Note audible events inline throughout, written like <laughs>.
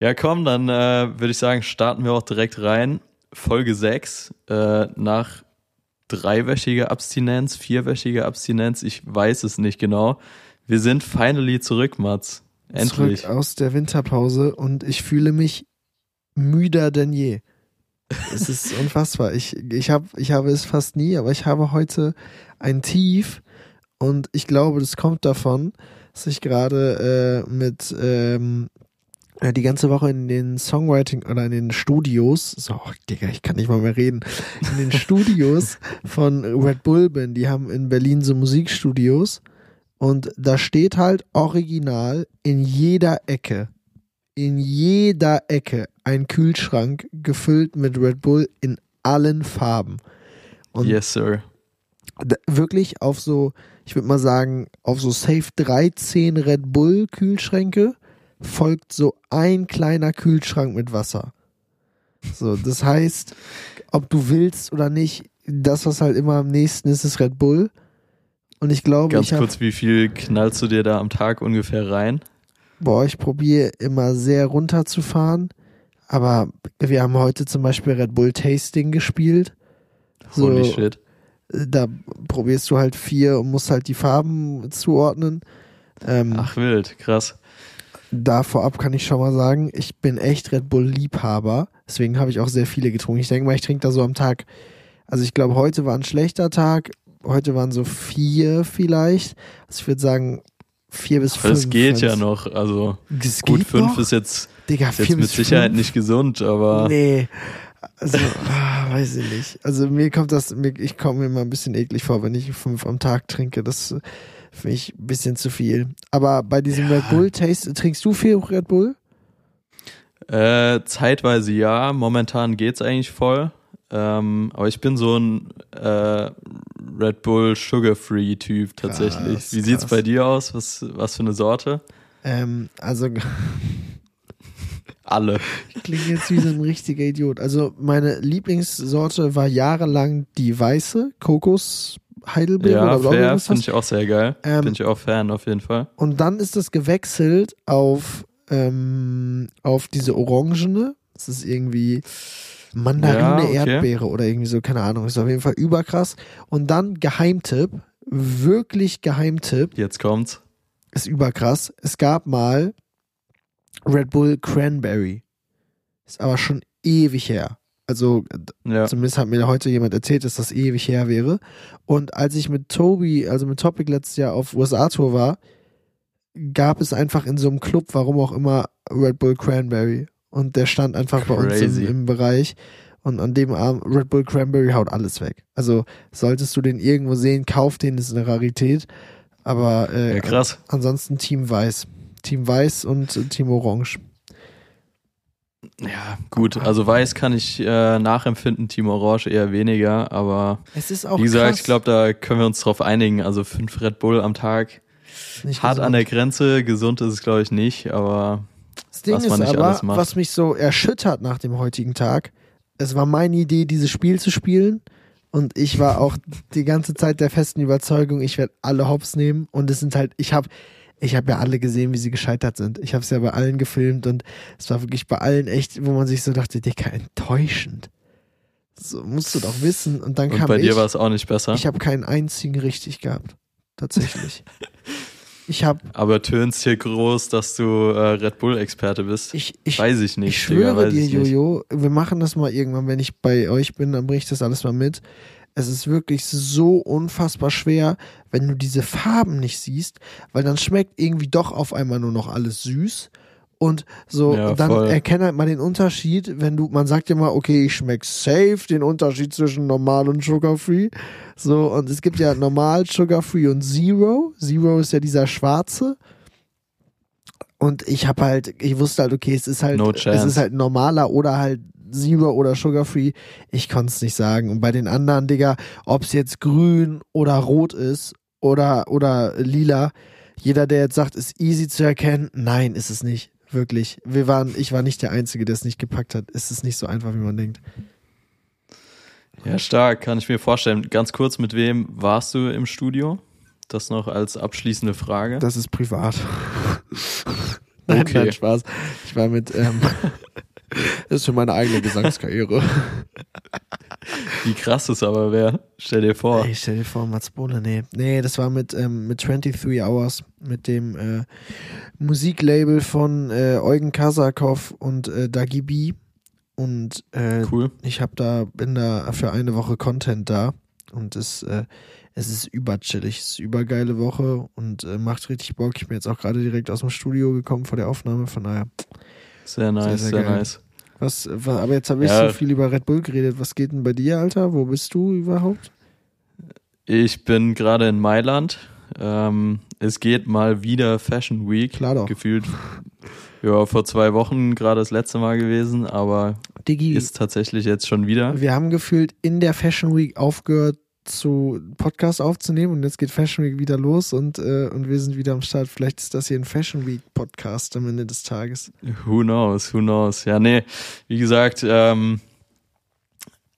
Ja, komm, dann äh, würde ich sagen, starten wir auch direkt rein. Folge 6, äh, nach dreiwöchiger Abstinenz, vierwöchiger Abstinenz, ich weiß es nicht genau. Wir sind finally zurück, Mats. Endlich. Zurück aus der Winterpause und ich fühle mich müder denn je. Es ist <laughs> unfassbar. Ich, ich, hab, ich habe es fast nie, aber ich habe heute ein Tief und ich glaube, das kommt davon, dass ich gerade äh, mit ähm, die ganze Woche in den Songwriting oder in den Studios, so, Digga, ich kann nicht mal mehr reden, in den Studios <laughs> von Red Bull bin. Die haben in Berlin so Musikstudios und da steht halt original in jeder Ecke, in jeder Ecke ein Kühlschrank gefüllt mit Red Bull in allen Farben. Und yes, sir. Wirklich auf so, ich würde mal sagen, auf so safe 13 Red Bull Kühlschränke folgt so ein kleiner Kühlschrank mit Wasser. So, das heißt, ob du willst oder nicht, das, was halt immer am nächsten ist, ist Red Bull. Und ich glaube, Ganz ich kurz, wie viel knallst du dir da am Tag ungefähr rein? Boah, ich probiere immer sehr runterzufahren. Aber wir haben heute zum Beispiel Red Bull Tasting gespielt. So, Holy shit. Da probierst du halt vier und musst halt die Farben zuordnen. Ähm, Ach wild, krass. Da vorab kann ich schon mal sagen, ich bin echt Red Bull Liebhaber. Deswegen habe ich auch sehr viele getrunken. Ich denke mal, ich trinke da so am Tag. Also ich glaube, heute war ein schlechter Tag. Heute waren so vier vielleicht. Also ich würde sagen, vier bis fünf. Das geht ja noch. Also das gut, fünf noch? ist jetzt, Digga, ist jetzt mit Sicherheit fünf? nicht gesund, aber. Nee. Also, ah, weiß ich nicht. Also mir kommt das, ich komme mir mal ein bisschen eklig vor, wenn ich fünf am Tag trinke. Das finde ich ein bisschen zu viel. Aber bei diesem ja. Red Bull Taste, trinkst du viel Red Bull? Äh, zeitweise ja, momentan geht's eigentlich voll. Ähm, aber ich bin so ein äh, Red Bull Sugar Free Typ tatsächlich. Krass, Wie sieht's krass. bei dir aus? Was, was für eine Sorte? Ähm, also <laughs> alle. Ich klinge jetzt wie so ein richtiger Idiot. Also meine Lieblingssorte war jahrelang die weiße Kokos Heidelbeere ja, oder fair, finde ich auch sehr geil. Ähm, Bin ich auch Fan auf jeden Fall. Und dann ist das gewechselt auf, ähm, auf diese orangene. Das ist irgendwie Mandarine, ja, okay. Erdbeere oder irgendwie so, keine Ahnung. Ist auf jeden Fall überkrass. Und dann Geheimtipp, wirklich Geheimtipp. Jetzt kommt's. Ist überkrass. Es gab mal Red Bull Cranberry. Ist aber schon ewig her. Also ja. zumindest hat mir heute jemand erzählt, dass das ewig her wäre. Und als ich mit Toby, also mit Topic letztes Jahr auf USA-Tour war, gab es einfach in so einem Club, warum auch immer, Red Bull Cranberry. Und der stand einfach Crazy. bei uns im, im Bereich. Und an dem Abend, Red Bull Cranberry haut alles weg. Also solltest du den irgendwo sehen, kauf den, ist eine Rarität. Aber äh, ja, krass. ansonsten Team Weiß. Team Weiß und Team Orange. Ja, gut. Also Weiß kann ich äh, nachempfinden, Team Orange eher weniger, aber es ist auch wie gesagt, krass. ich glaube, da können wir uns drauf einigen. Also fünf Red Bull am Tag. Nicht hart gesund. an der Grenze, gesund ist es, glaube ich, nicht, aber das Ding was man ist nicht aber, alles macht. was mich so erschüttert nach dem heutigen Tag, es war meine Idee, dieses Spiel zu spielen. Und ich war auch die ganze Zeit der festen Überzeugung, ich werde alle Hops nehmen. Und es sind halt, ich habe ich habe ja alle gesehen, wie sie gescheitert sind. Ich habe es ja bei allen gefilmt und es war wirklich bei allen echt, wo man sich so dachte, Dicker, enttäuschend. So musst du doch wissen. Und dann und kam bei dir war es auch nicht besser. Ich habe keinen einzigen richtig gehabt. Tatsächlich. <laughs> ich habe. Aber tönst hier groß, dass du äh, Red Bull-Experte bist. Ich, ich, weiß ich nicht. Ich schwöre Digga, dir, Jojo, wir machen das mal irgendwann, wenn ich bei euch bin, dann bringe ich das alles mal mit. Es ist wirklich so unfassbar schwer, wenn du diese Farben nicht siehst, weil dann schmeckt irgendwie doch auf einmal nur noch alles süß. Und so, Ja, dann voll. erkenne halt mal den Unterschied, wenn du, man sagt ja mal, okay, ich schmeck safe den Unterschied zwischen normal und sugar-free. So, und es gibt ja normal, sugar-free und zero. Zero ist ja dieser schwarze. Und ich habe halt, ich wusste halt, okay, es ist halt, No es ist halt normaler oder halt Zero oder Sugar-Free. Ich konnte es nicht sagen. Und bei den anderen, Digga, ob es jetzt grün oder rot ist oder, oder lila, jeder, der jetzt sagt, ist easy zu erkennen, nein, ist es nicht. Wirklich. Wir waren, ich war nicht der Einzige, der es nicht gepackt hat. Es ist nicht so einfach, wie man denkt. Ja, stark, kann ich mir vorstellen. Ganz kurz, mit wem warst du im Studio? Das noch als abschließende Frage. Das ist privat. <laughs> Nein, Okay. nein, Spaß. Ich war mit, ähm, <laughs> das <laughs> ist für meine eigene Gesangskarriere. <laughs> Wie krass es aber wäre. Stell dir vor. Ey, stell dir vor, Mats Bohle, nee. Nee, das war mit, ähm, mit 23 Hours, mit dem äh, Musiklabel von äh, Eugen Kasakov und äh, Dagi B. Und äh, Cool. ich hab da, bin da für eine Woche Content da und es, äh, es ist überchillig, es ist übergeile Woche und äh, macht richtig Bock. Ich bin jetzt auch gerade direkt aus dem Studio gekommen vor der Aufnahme, von daher. Sehr nice, sehr sehr, geil. nice. Was, wa- aber jetzt habe ich Ja. so viel über Red Bull geredet. Was geht denn bei dir, Alter? Wo bist du überhaupt? Ich bin gerade in Mailand. Ähm, es geht mal wieder Fashion Week. Klar doch. Gefühlt, ja, vor zwei Wochen gerade das letzte Mal gewesen, aber Diggi, ist tatsächlich jetzt schon wieder. wir haben gefühlt in der Fashion Week aufgehört zu Podcast aufzunehmen und jetzt geht Fashion Week wieder los und, äh, und wir sind wieder am Start. Vielleicht ist das hier ein Fashion Week Podcast am Ende des Tages. Who knows, who knows. Ja, nee, wie gesagt, ähm,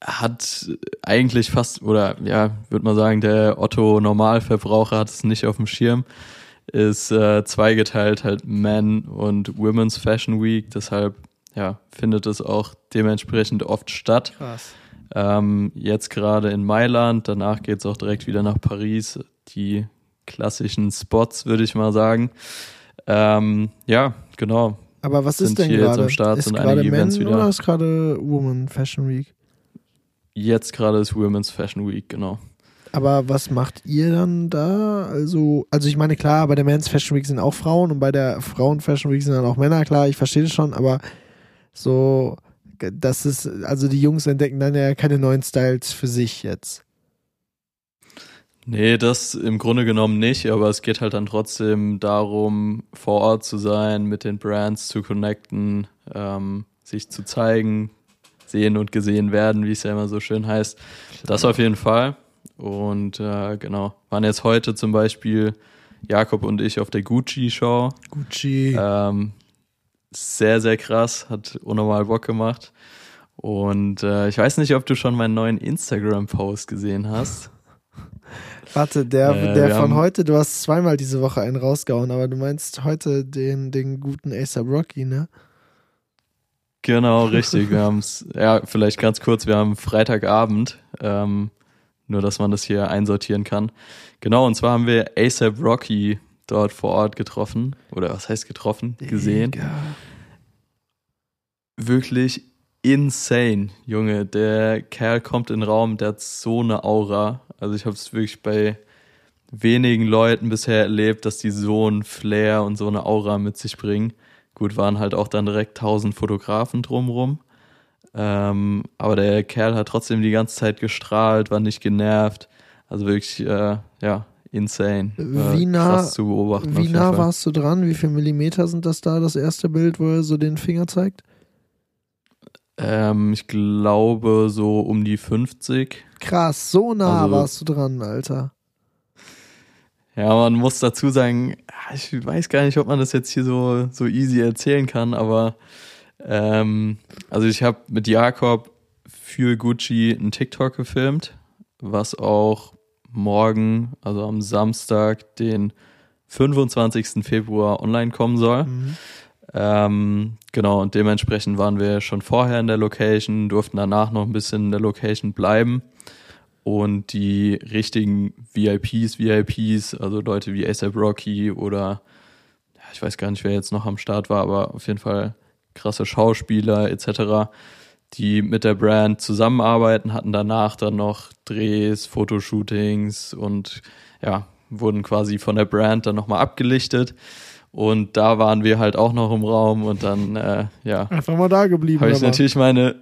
hat eigentlich fast, oder ja, würde man sagen, der Otto Normalverbraucher hat es nicht auf dem Schirm. Ist äh, zweigeteilt halt Men und Women's Fashion Week, deshalb ja, findet es auch dementsprechend oft statt. Krass. Ähm, jetzt gerade in Mailand, danach geht's auch direkt wieder nach Paris. Die klassischen Spots, würde ich mal sagen. Ähm, ja, genau. Aber was Sind ist denn hier jetzt gerade? am Start, Ist sind gerade einige Men Events wieder. oder ist gerade Woman Fashion Week? Jetzt gerade ist Women's Fashion Week, genau. Aber was macht ihr dann da? Also, also ich meine, klar, bei der Men's Fashion Week sind auch Frauen und bei der Frauen Fashion Week sind dann auch Männer, klar, ich verstehe das schon, aber so, das ist, also die Jungs entdecken dann ja keine neuen Styles für sich jetzt. Nee, das im Grunde genommen nicht, aber es geht halt dann trotzdem darum, vor Ort zu sein, mit den Brands zu connecten, ähm, sich zu zeigen, sehen und gesehen werden, wie es ja immer so schön heißt. Das auf jeden Fall. Und äh, genau, waren jetzt heute zum Beispiel Jakob und ich auf der Gucci-Show. Gucci. Ähm, sehr, sehr krass, hat unnormal Bock gemacht. Und äh, ich weiß nicht, ob du schon meinen neuen Instagram-Post gesehen hast. <laughs> Warte, der, äh, der von haben- heute, du hast zweimal diese Woche einen rausgehauen, aber du meinst heute den, den guten ASAP Rocky, ne? Genau, <laughs> richtig. Wir haben es, ja, vielleicht ganz kurz, wir haben Freitagabend, ähm, nur dass man das hier einsortieren kann. Genau, und zwar haben wir ASAP Rocky dort vor Ort getroffen. Oder was heißt getroffen? Gesehen. Digga. Wirklich insane, Junge. Der Kerl kommt in den Raum, der hat so eine Aura. Also ich habe es wirklich bei wenigen Leuten bisher erlebt, dass die so ein Flair und so eine Aura mit sich bringen. Gut, waren halt auch dann direkt tausend Fotografen drumrum. Ähm, aber der Kerl hat trotzdem die ganze Zeit gestrahlt, war nicht genervt. Also wirklich, äh, ja, insane. Wie nah- krass zu beobachten. Wie nah warst du dran? Wie viele Millimeter sind das da, das erste Bild, wo er so den Finger zeigt? Ähm, ich glaube so um die 50. Krass, so nah Also- warst du dran, Alter. Ja, man muss dazu sagen, ich weiß gar nicht, ob man das jetzt hier so, so easy erzählen kann, aber ähm, also ich habe mit Jakob für Gucci einen TikTok gefilmt, was auch morgen, also am Samstag, den 25. Februar online kommen soll. Mhm. Ähm, genau, und dementsprechend waren wir schon vorher in der Location, durften danach noch ein bisschen in der Location bleiben. Und die richtigen VIPs, VIPs, also Leute wie ASAP Rocky oder ich weiß gar nicht, wer jetzt noch am Start war, aber auf jeden Fall krasse Schauspieler etc., die mit der Brand zusammenarbeiten, hatten danach dann noch Drehs, Fotoshootings und ja, wurden quasi von der Brand dann nochmal abgelichtet. Und da waren wir halt auch noch im Raum und dann, äh, ja, Einfach mal da geblieben. habe ich natürlich meine,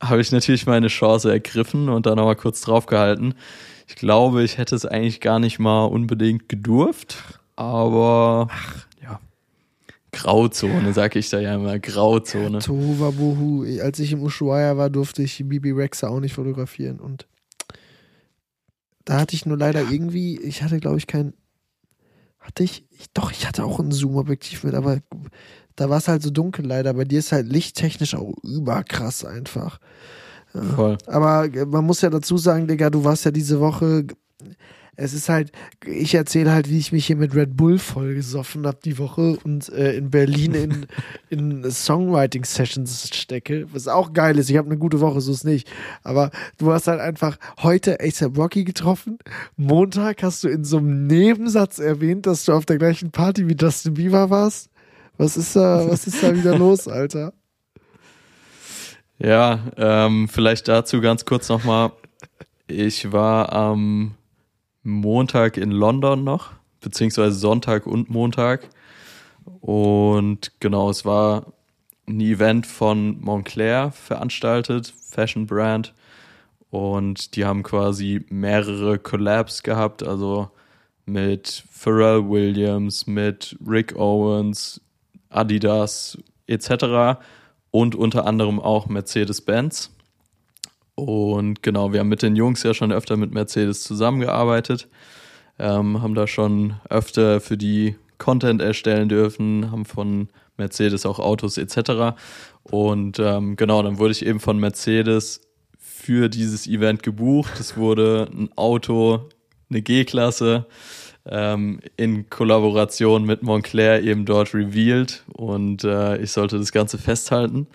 habe ich natürlich meine Chance ergriffen und dann nochmal kurz draufgehalten. Ich glaube, ich hätte es eigentlich gar nicht mal unbedingt gedurft, aber ja, Grauzone, sag ich da ja immer, Grauzone. Tohuwabohu. Als ich im Ushuaia war, durfte ich Bibi Rexa auch nicht fotografieren und da hatte ich nur leider irgendwie, ich hatte glaube ich kein, hatte ich, ich, doch, ich hatte auch ein Zoom-Objektiv mit, aber da war es halt so dunkel leider. Bei dir ist halt lichttechnisch auch überkrass einfach. Voll. Aber man muss ja dazu sagen, Digga, du warst ja diese Woche. Es ist halt, ich erzähle halt, wie ich mich hier mit Red Bull vollgesoffen habe die Woche und äh, in Berlin in, <laughs> in Songwriting-Sessions stecke, was auch geil ist. Ich habe eine gute Woche, so ist nicht. Aber du hast halt einfach heute ASAP Rocky getroffen. Montag hast du in so einem Nebensatz erwähnt, dass du auf der gleichen Party wie Justin Bieber warst. Was ist da, was ist da wieder <laughs> los, Alter? Ja, ähm, vielleicht dazu ganz kurz nochmal. Ich war am Montag in London noch, beziehungsweise Sonntag und Montag. Und genau, es war ein Event von Montclair veranstaltet, Fashion Brand. Und die haben quasi mehrere Collabs gehabt, also mit Pharrell Williams, mit Rick Owens, Adidas etc. Und unter anderem auch Mercedes-Benz. Und genau, wir haben mit den Jungs ja schon öfter mit Mercedes zusammengearbeitet, ähm, haben da schon öfter für die Content erstellen dürfen, haben von Mercedes auch Autos etc. Und ähm, genau, dann wurde ich eben von Mercedes für dieses Event gebucht. Es wurde ein Auto, eine G-Klasse ähm, in Kollaboration mit Montclair eben dort revealed und äh, ich sollte das Ganze festhalten.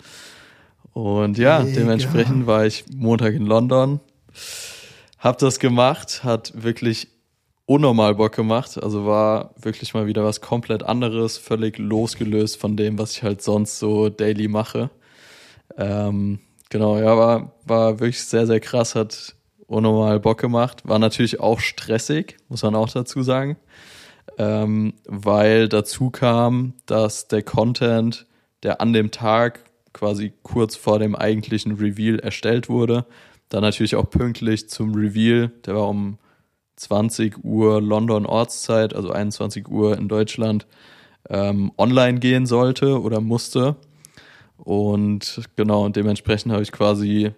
Und ja, Mega. dementsprechend war ich Montag in London, hab das gemacht, hat wirklich unnormal Bock gemacht. Also war wirklich mal wieder was komplett anderes, völlig losgelöst von dem, was ich halt sonst so daily mache. Ähm, genau, ja, war, war wirklich sehr, sehr krass, hat unnormal Bock gemacht. War natürlich auch stressig, muss man auch dazu sagen. Ähm, weil dazu kam, dass der Content, der an dem Tag quasi kurz vor dem eigentlichen Reveal erstellt wurde. Dann natürlich auch pünktlich zum Reveal, der war um 20 Uhr London Ortszeit, also 21 Uhr in Deutschland, ähm, online gehen sollte oder musste. Und genau, und dementsprechend habe ich quasi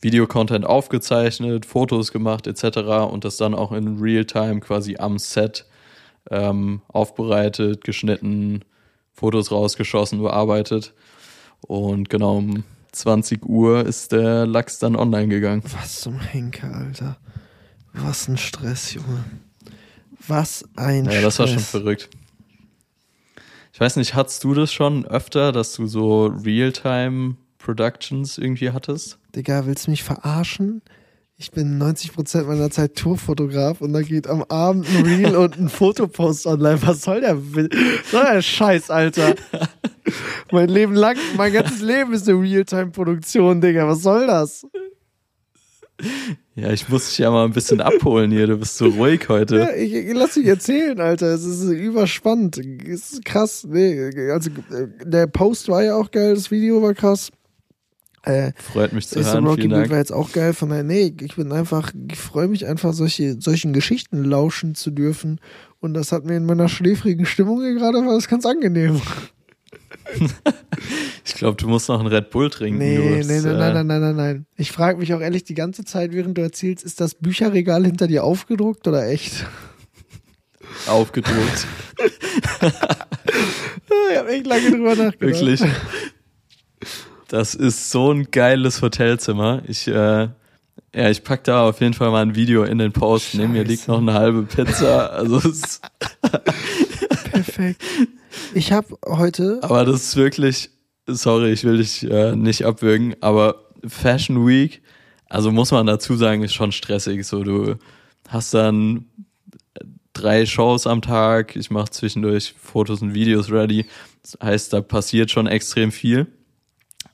Videocontent aufgezeichnet, Fotos gemacht etc. und das dann auch in Realtime quasi am Set ähm, aufbereitet, geschnitten, Fotos rausgeschossen, bearbeitet. Und genau um 20 Uhr ist der Lachs dann online gegangen. Was zum Henker, Alter. Was ein Stress, Junge. Was ein ja, Stress. Ja, das war schon verrückt. Ich weiß nicht, hattest du das schon öfter, dass du so Realtime Productions irgendwie hattest? Digga, willst du mich verarschen? Ich bin 90% meiner Zeit Tourfotograf und da geht am Abend ein Reel und ein Fotopost online. Was soll der, soll der Scheiß, Alter? mein Leben lang, mein ganzes Leben ist eine Realtime-Produktion, Digga. Was soll das? Ja, ich muss dich ja mal ein bisschen abholen hier. Du bist so ruhig heute. Ja, ich, ich lass dich erzählen, Alter. Es ist überspannt. Es ist krass. Nee, also der Post war ja auch geil, das Video war krass. Äh, Freut mich zu hören. Rocky Dank. war jetzt auch geil. Von daher, nee, ich bin einfach, ich freue mich einfach, solche, solchen Geschichten lauschen zu dürfen. Und das hat mir in meiner schläfrigen Stimmung hier gerade was ganz angenehm. <laughs> ich glaube, du musst noch einen Red Bull trinken. Nee, nee, nee, nein, nein, nein, nein, nein. Ich frage mich auch ehrlich die ganze Zeit, während du erzählst, ist das Bücherregal hinter dir aufgedruckt oder echt? Aufgedruckt. <laughs> ich habe echt lange drüber nachgedacht. Wirklich. Das ist so ein geiles Hotelzimmer. Ich, äh, ja, ich pack da auf jeden Fall mal ein Video in den Post. Scheiße. Neben mir liegt noch eine halbe Pizza. Also es <laughs> Perfekt. Ich habe heute. Aber das ist wirklich, sorry, ich will dich äh, nicht abwürgen, aber Fashion Week, also muss man dazu sagen, ist schon stressig. So, du hast dann drei Shows am Tag, ich mache zwischendurch Fotos und Videos ready. Das heißt, da passiert schon extrem viel.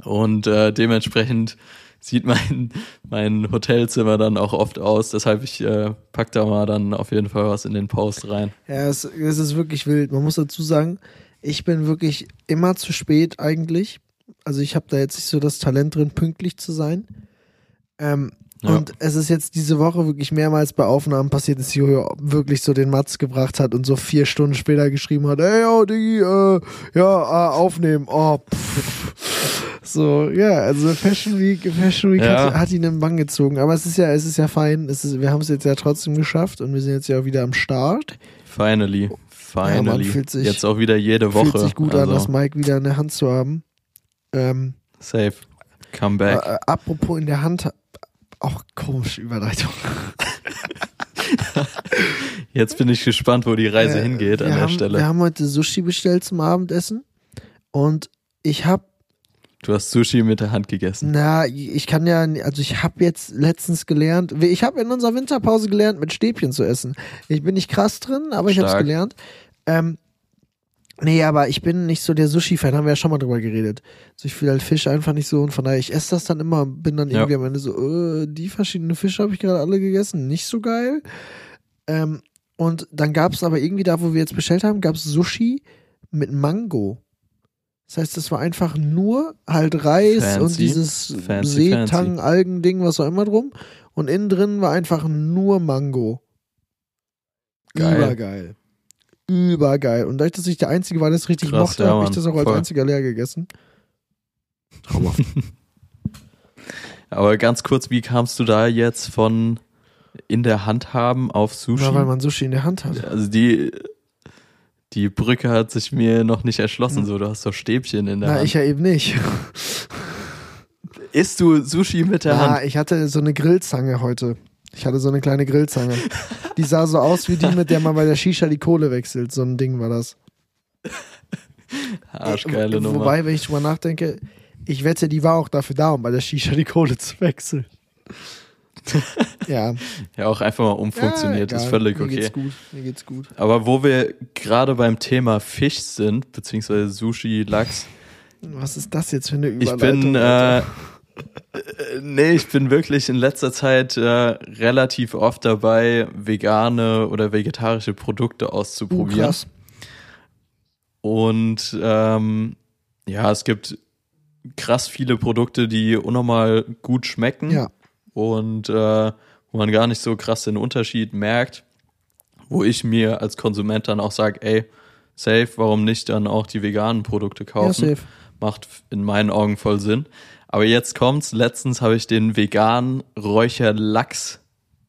Und äh, dementsprechend sieht mein, mein Hotelzimmer dann auch oft aus. Deshalb ich äh, pack da mal dann auf jeden Fall was in den Post rein. Ja, es, es ist wirklich wild. Man muss dazu sagen, ich bin wirklich immer zu spät eigentlich. Also ich habe da jetzt nicht so das Talent drin, pünktlich zu sein. Ähm, ja. Und es ist jetzt diese Woche wirklich mehrmals bei Aufnahmen passiert, dass Jojo wirklich so den Matz gebracht hat und so vier Stunden später geschrieben hat, ey, oh, Digi, äh, ja, äh, aufnehmen, oh, pff. So, ja, also Fashion Week, Fashion Week ja. hat, hat, ihn im Bann gezogen. Aber es ist ja, es ist ja fein. Ist, wir haben es jetzt ja trotzdem geschafft und wir sind jetzt ja auch wieder am Start. Finally. Finally. Ja, sich, jetzt auch wieder jede Woche. Fühlt sich gut also. an, das Mike wieder in der Hand zu haben. Ähm, Safe. Come back. Äh, apropos in der Hand, auch komische Überleitung. <laughs> Jetzt bin ich gespannt, wo die Reise Äh, hingeht an der haben, Stelle. Wir haben heute Sushi bestellt zum Abendessen und ich habe Du hast Sushi mit der Hand gegessen. Na, ich kann ja, also ich habe jetzt letztens gelernt, ich habe in unserer Winterpause gelernt, mit Stäbchen zu essen. Ich bin nicht krass drin, aber ich habe es gelernt. Ähm, nee, aber ich bin nicht so der Sushi-Fan, haben wir ja schon mal drüber geredet. Also ich fühle halt Fisch einfach nicht so und von daher, ich esse das dann immer und bin dann Ja. irgendwie am Ende so, äh, die verschiedenen Fische habe ich gerade alle gegessen, nicht so geil. Ähm, und dann gab es aber irgendwie da, wo wir jetzt bestellt haben, gab es Sushi mit Mango. Das heißt, es war einfach nur halt Reis Fancy. und dieses Fancy, Seetang, Algending, was auch immer drum. Und innen drin war einfach nur Mango. Geil. Übergeil. Übergeil. Und dadurch, dass ich der Einzige war, der es richtig Krass, mochte, ja, habe ich das auch als Voll. einziger leer gegessen. Traumhaft. <laughs> Aber ganz kurz, wie kamst du da jetzt von in der Hand haben auf Sushi? Nur weil man Sushi in der Hand hat. also die, die Brücke hat sich mir noch nicht erschlossen. So, du hast doch Stäbchen in der Na, Hand. ich ja eben nicht. Isst du Sushi mit der Ja, Hand? ich hatte so eine Grillzange heute. Ich hatte so eine kleine Grillzange. Die sah so aus wie die, mit der man bei der Shisha die Kohle wechselt. So ein Ding war das. <laughs> Arschgeile Wo- Nummer. Wobei, wenn ich drüber nachdenke, ich wette, die war auch dafür da, um bei der Shisha die Kohle zu wechseln. <laughs> ja. ja, auch einfach mal umfunktioniert, ja, ist völlig Mir okay. geht's gut. Mir geht's gut. Aber wo wir gerade beim Thema Fisch sind, beziehungsweise Sushi, Lachs, Was ist das jetzt für eine ich Überleitung? bin, äh, äh, nee, ich bin wirklich in letzter Zeit äh, relativ oft dabei, vegane oder vegetarische Produkte uh, auszuprobieren. krass. Und ähm, ja, es gibt krass viele Produkte, die unnormal gut schmecken Ja. Und äh, wo man gar nicht so krass den Unterschied merkt, wo ich mir als Konsument dann auch sage, ey, safe, warum nicht dann auch die veganen Produkte Ja, kaufen? safe. Macht in meinen Augen voll Sinn. Aber jetzt kommt's, letztens habe ich den veganen Räucherlachs,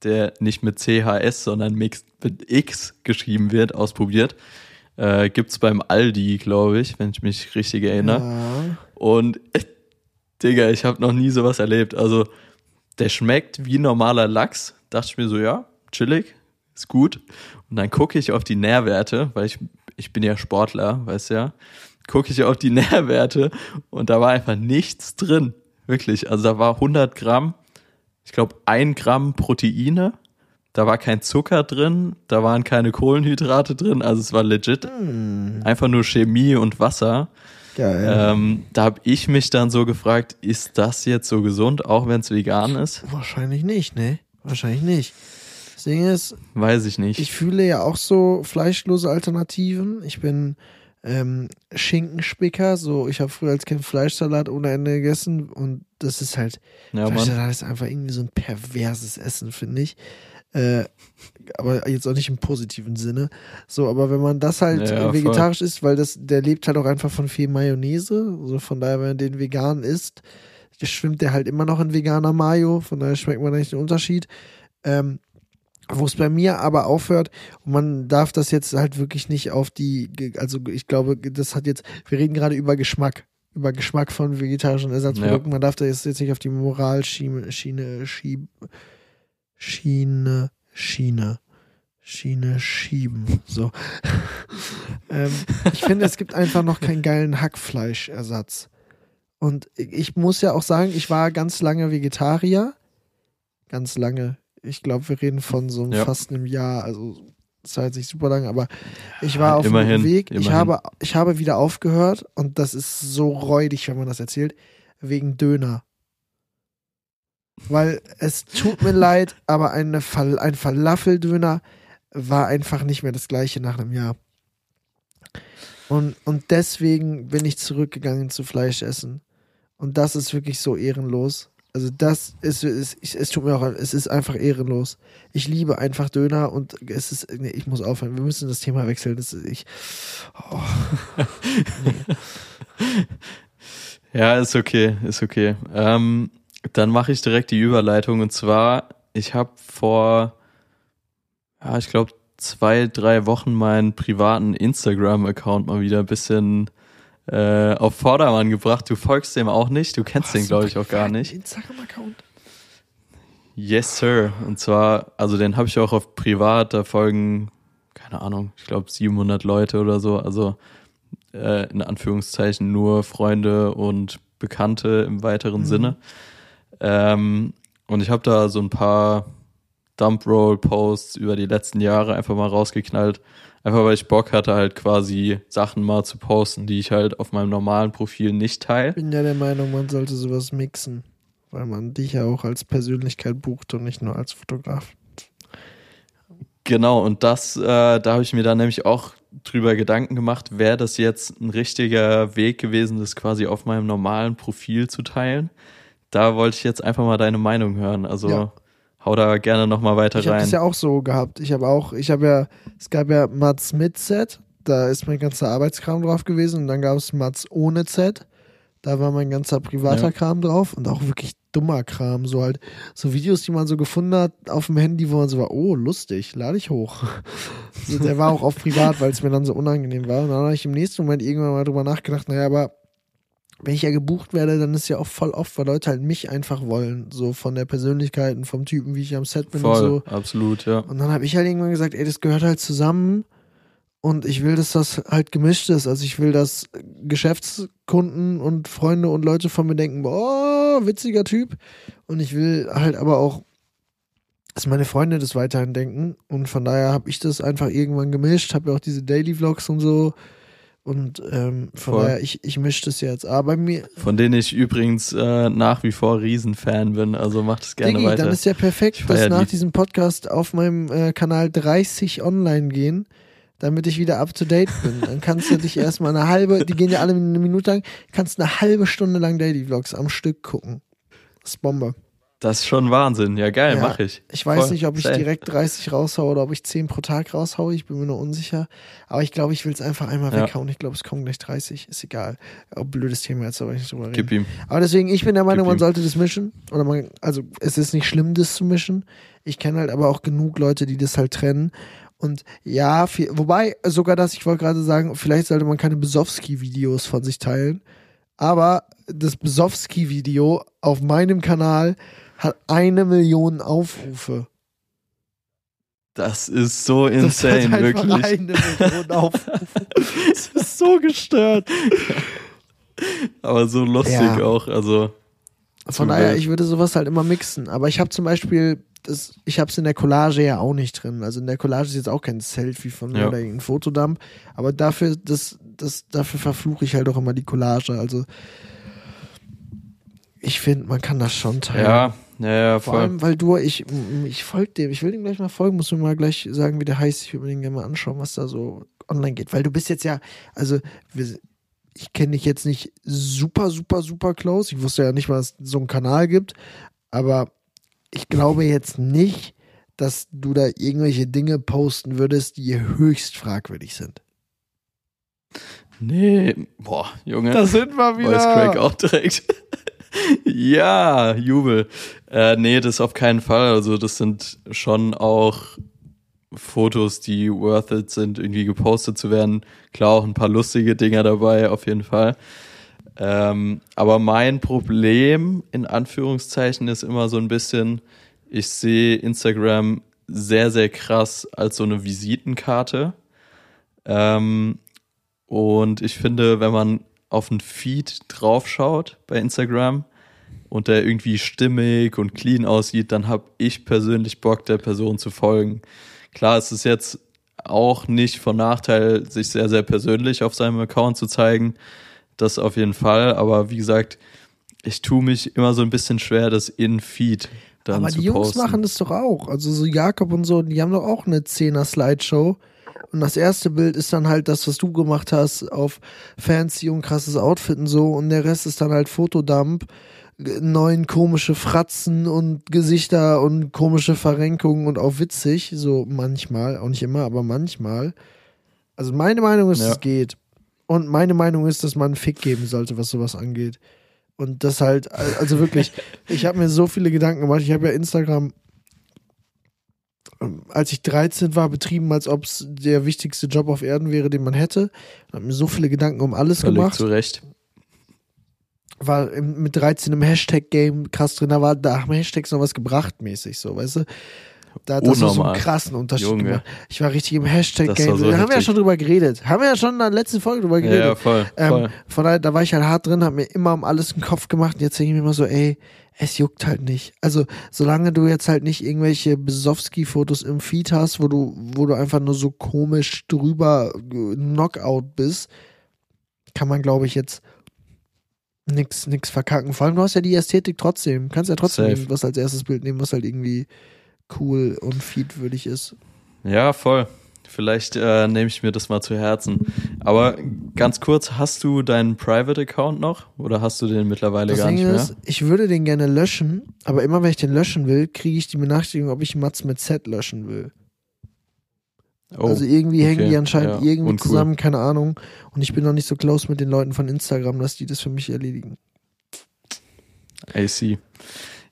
der nicht mit CHS, sondern mit mit X geschrieben wird, ausprobiert. Äh, gibt's beim Aldi, glaube ich, wenn ich mich richtig erinnere. Ja. Und äh, Digga, ich habe noch nie sowas erlebt. Also, der schmeckt wie normaler Lachs. Dachte ich mir so, ja, chillig, ist gut. Und dann gucke ich auf die Nährwerte, weil ich, ich bin ja Sportler, weißt du ja. Gucke ich auf die <laughs> Nährwerte und da war einfach nichts drin. Wirklich. Also da war 100 Gramm, ich glaube, ein Gramm Proteine. Da war kein Zucker drin, da waren keine Kohlenhydrate drin, also es war legit. Hm, Einfach nur Chemie und Wasser. Geil. Ähm, da habe ich mich dann so gefragt, ist das jetzt so gesund, auch wenn es vegan ist? Wahrscheinlich nicht, ne? Wahrscheinlich nicht. Das Ding ist, Weiß ich nicht. ich fühle ja auch so fleischlose Alternativen. Ich bin ähm, Schinkenspicker, so ich habe früher als Kind Fleischsalat ohne Ende gegessen und das ist halt ja, Mann. Fleischsalat ist einfach irgendwie so ein perverses Essen, finde ich. Äh, aber jetzt auch nicht im positiven Sinne. So, aber wenn man das halt Ja, ja, vegetarisch isst, weil das, der lebt halt auch einfach von viel Mayonnaise. Also von daher, wenn man den vegan isst, schwimmt der halt immer noch in veganer Mayo. Von daher schmeckt man nicht den Unterschied. Ähm, wo es bei mir aber aufhört, und man darf das jetzt halt wirklich nicht auf die, also ich glaube, das hat jetzt, wir reden gerade über Geschmack, über Geschmack von vegetarischen Ersatzprodukten, man darf da jetzt, nicht auf die Moralschiene, Schiene, Schieb, Schiene, Schiene, Schiene schieben, so. <laughs> ähm, ich finde, es gibt einfach noch keinen geilen Hackfleischersatz. Und ich muss ja auch sagen, ich war ganz lange Vegetarier, ganz lange, ich glaube, wir reden von so Ja. fast einem Jahr, also das jetzt nicht super lang, aber ich war auf Immerhin, dem Weg. Ich habe, ich habe wieder aufgehört und das ist so räudig, wenn man das erzählt, wegen Döner. Weil es tut mir leid, aber eine Fal ein Falafeldöner war einfach nicht mehr das gleiche nach einem Jahr. Und, und deswegen bin ich zurückgegangen zu Fleischessen. Und das ist wirklich so ehrenlos. Also das ist, ist ich, es tut mir auch, es ist einfach ehrenlos. Ich liebe einfach Döner und es ist, nee, ich muss aufhören. Wir müssen das Thema wechseln. Das ist, ich, oh, <laughs> Ja, ist okay, ist okay. Ähm, dann mache ich direkt die Überleitung und zwar, ich habe vor, ja, ich glaube, zwei, drei Wochen meinen privaten Instagram-Account mal wieder ein bisschen äh, auf Vordermann gebracht. Du folgst dem auch nicht, du kennst den, glaube ich, auch gar nicht. Instagram-Account. Yes, Sir. Und zwar, also den habe ich auch auf privat, da folgen, keine Ahnung, ich glaube 700 Leute oder so. Also äh, in Anführungszeichen nur Freunde und Bekannte im weiteren Mhm. Sinne. Ähm, und ich habe da so ein paar Dump-Roll-Posts über die letzten Jahre einfach mal rausgeknallt. Einfach weil ich Bock hatte, halt quasi Sachen mal zu posten, die ich halt auf meinem normalen Profil nicht teile. Ich bin ja der Meinung, man sollte sowas mixen, weil man dich ja auch als Persönlichkeit bucht und nicht nur als Fotograf. Genau, und das, äh, da habe ich mir dann nämlich auch drüber Gedanken gemacht, wäre das jetzt ein richtiger Weg gewesen, das quasi auf meinem normalen Profil zu teilen. Da wollte ich jetzt einfach mal deine Meinung hören. Also Ja. hau da gerne nochmal weiter Ich habe rein. das ja auch so gehabt. Ich habe auch, ich habe ja, es gab ja Mats mit Z, da ist mein ganzer Arbeitskram drauf gewesen und dann gab es Mats ohne Z, da war mein ganzer privater Ja. Kram drauf und auch wirklich dummer Kram, so halt so Videos, die man so gefunden hat auf dem Handy, wo man so war, oh lustig, lade ich hoch. <laughs> so, der war auch auf privat, weil es mir dann so unangenehm war und dann habe ich im nächsten Moment irgendwann mal drüber nachgedacht, naja, aber wenn ich ja gebucht werde, dann ist ja auch voll oft, weil Leute halt mich einfach wollen, so von der Persönlichkeit und vom Typen, wie ich am Set bin Voll, und so. absolut, ja. Und dann habe ich halt irgendwann gesagt, ey, das gehört halt zusammen und ich will, dass das halt gemischt ist. Also ich will, dass Geschäftskunden und Freunde und Leute von mir denken, boah, witziger Typ. Und ich will halt aber auch, dass meine Freunde das weiterhin denken. Und von daher habe ich das einfach irgendwann gemischt, habe ja auch diese Daily Vlogs und so. Und ähm, von Voll. daher, ich, ich mische das jetzt. Aber bei mir, Von denen ich übrigens äh, nach wie vor Riesenfan bin. Also macht es gerne Digi, weiter. dann ist ja perfekt, dass feier nach die. diesem Podcast auf meinem äh, Kanal 30 online gehen, damit ich wieder up to date bin. Dann kannst du dich <laughs> erstmal eine halbe, die gehen ja alle eine Minute lang, kannst eine halbe Stunde lang Daily Vlogs am Stück gucken. Das ist Bombe. Das ist schon Wahnsinn. Ja, geil, Ja, mach ich. Ich weiß Voll, nicht, ob ich direkt 30 raushaue oder ob ich 10 pro Tag raushaue. Ich bin mir nur unsicher. Aber ich glaube, ich will es einfach einmal Ja. weghauen. Ich glaube, es kommen gleich 30. Ist egal. Auch blödes Thema jetzt, aber nicht drüber reden. Gib ihm. Aber deswegen, ich bin der Meinung, man sollte das mischen. Oder man, also es ist nicht schlimm, das zu mischen. Ich kenne halt aber auch genug Leute, die das halt trennen. Und ja, viel, wobei sogar das, ich wollte gerade sagen, vielleicht sollte man keine Besowski-Videos von sich teilen. Aber das Besowski-Video auf meinem Kanal hat eine Million Aufrufe. Das ist so Das hat insane, wirklich. eine Million <laughs> Aufrufe. Das ist so gestört. Aber so lustig Ja. auch. Also, Von daher, ich würde sowas halt immer mixen. Aber ich habe zum Beispiel, das, ich habe es in der Collage ja auch nicht drin. Also in der Collage ist jetzt auch kein Selfie von mir Ja. oder irgendein Fotodump. Aber dafür, das, das, dafür verfluche ich halt auch immer die Collage. Also ich finde, man kann das schon teilen. ja, ja, ja, Vor voll. allem, weil du, ich, ich folge dem, ich will dem gleich mal folgen, musst du mir mal gleich sagen, wie der heißt. Ich will mir den gerne mal anschauen, was da so online geht. Weil du bist jetzt ja, also wir, ich kenne dich jetzt nicht super, super, super close. Ich wusste ja nicht, was es so einen Kanal gibt. Aber ich glaube jetzt nicht, dass du da irgendwelche Dinge posten würdest, die höchst fragwürdig sind. Nee, boah, Junge. sind wir Voice Crack auch direkt. <laughs> ja, Jubel. Äh, nee, das auf keinen Fall. Also, das sind schon auch Fotos, die worth it sind, irgendwie gepostet zu werden. Klar, auch ein paar lustige Dinger dabei, auf jeden Fall. Ähm, aber mein Problem, in Anführungszeichen, ist immer so ein bisschen, ich sehe Instagram sehr, sehr krass als so eine Visitenkarte. Ähm, und ich finde, wenn man auf einen Feed draufschaut bei Instagram und der irgendwie stimmig und clean aussieht, dann habe ich persönlich Bock, der Person zu folgen. Klar, es ist jetzt auch nicht von Nachteil, sich sehr, sehr persönlich auf seinem Account zu zeigen. Das auf jeden Fall. Aber wie gesagt, ich tue mich immer so ein bisschen schwer, das in Feed dann Aber zu die Jungs posten. machen das doch auch. Also so Jakob und so, die haben doch auch eine 10er Slideshow. Und das erste Bild ist dann halt das, was du gemacht hast, auf fancy und krasses Outfit und so. Und der Rest ist dann halt Fotodump, neun komische Fratzen und Gesichter und komische Verrenkungen und auch witzig. So manchmal, auch nicht immer, aber manchmal. Also meine Meinung ist, Ja. es geht. Und meine Meinung ist, dass man einen Fick geben sollte, was sowas angeht. Und das halt, also wirklich, <laughs> ich habe mir so viele Gedanken gemacht. Ich habe ja Instagram, ähm, als ich 13 war, betrieben, als ob es der wichtigste Job auf Erden wäre, den man hätte. Ich habe mir so viele Gedanken um alles Völlig gemacht. zu Recht. War im, mit 13 im Hashtag-Game krass drin, da war, da haben Hashtags noch was gebracht mäßig, so, weißt du? Da hat das so einen krassen Unterschied Junge. gemacht. Ich war richtig im Hashtag-Game. so da haben wir ja schon drüber geredet. Haben wir ja schon in der letzten Folge drüber Ja, geredet. ja, voll, Ähm, voll. von daher, da war ich halt hart drin, hab mir immer um alles einen Kopf gemacht und jetzt denke ich mir immer so, ey, es juckt halt nicht. Also, solange du jetzt halt nicht irgendwelche Besowski-Fotos im Feed hast, wo du, wo du einfach nur so komisch drüber äh, Knockout bist, kann man, glaube ich, jetzt nix, nix verkacken. Vor allem, du hast ja die Ästhetik trotzdem. Kannst ja trotzdem Safe. irgendwas als erstes Bild nehmen, was halt irgendwie cool und feedwürdig ist. Ja, voll. Vielleicht äh, nehme ich mir das mal zu Herzen. Aber ganz kurz, hast du deinen Private Account noch oder hast du den mittlerweile Das gar nicht mehr? ist, ich würde den gerne löschen, aber immer wenn ich den löschen will, kriege ich die Benachrichtigung, ob ich Mats mit Z löschen will. Oh, also irgendwie hängen okay, die anscheinend ja, irgendwie uncool. zusammen, keine Ahnung. Und ich bin noch nicht so close mit den Leuten von Instagram, dass die das für mich erledigen. AC.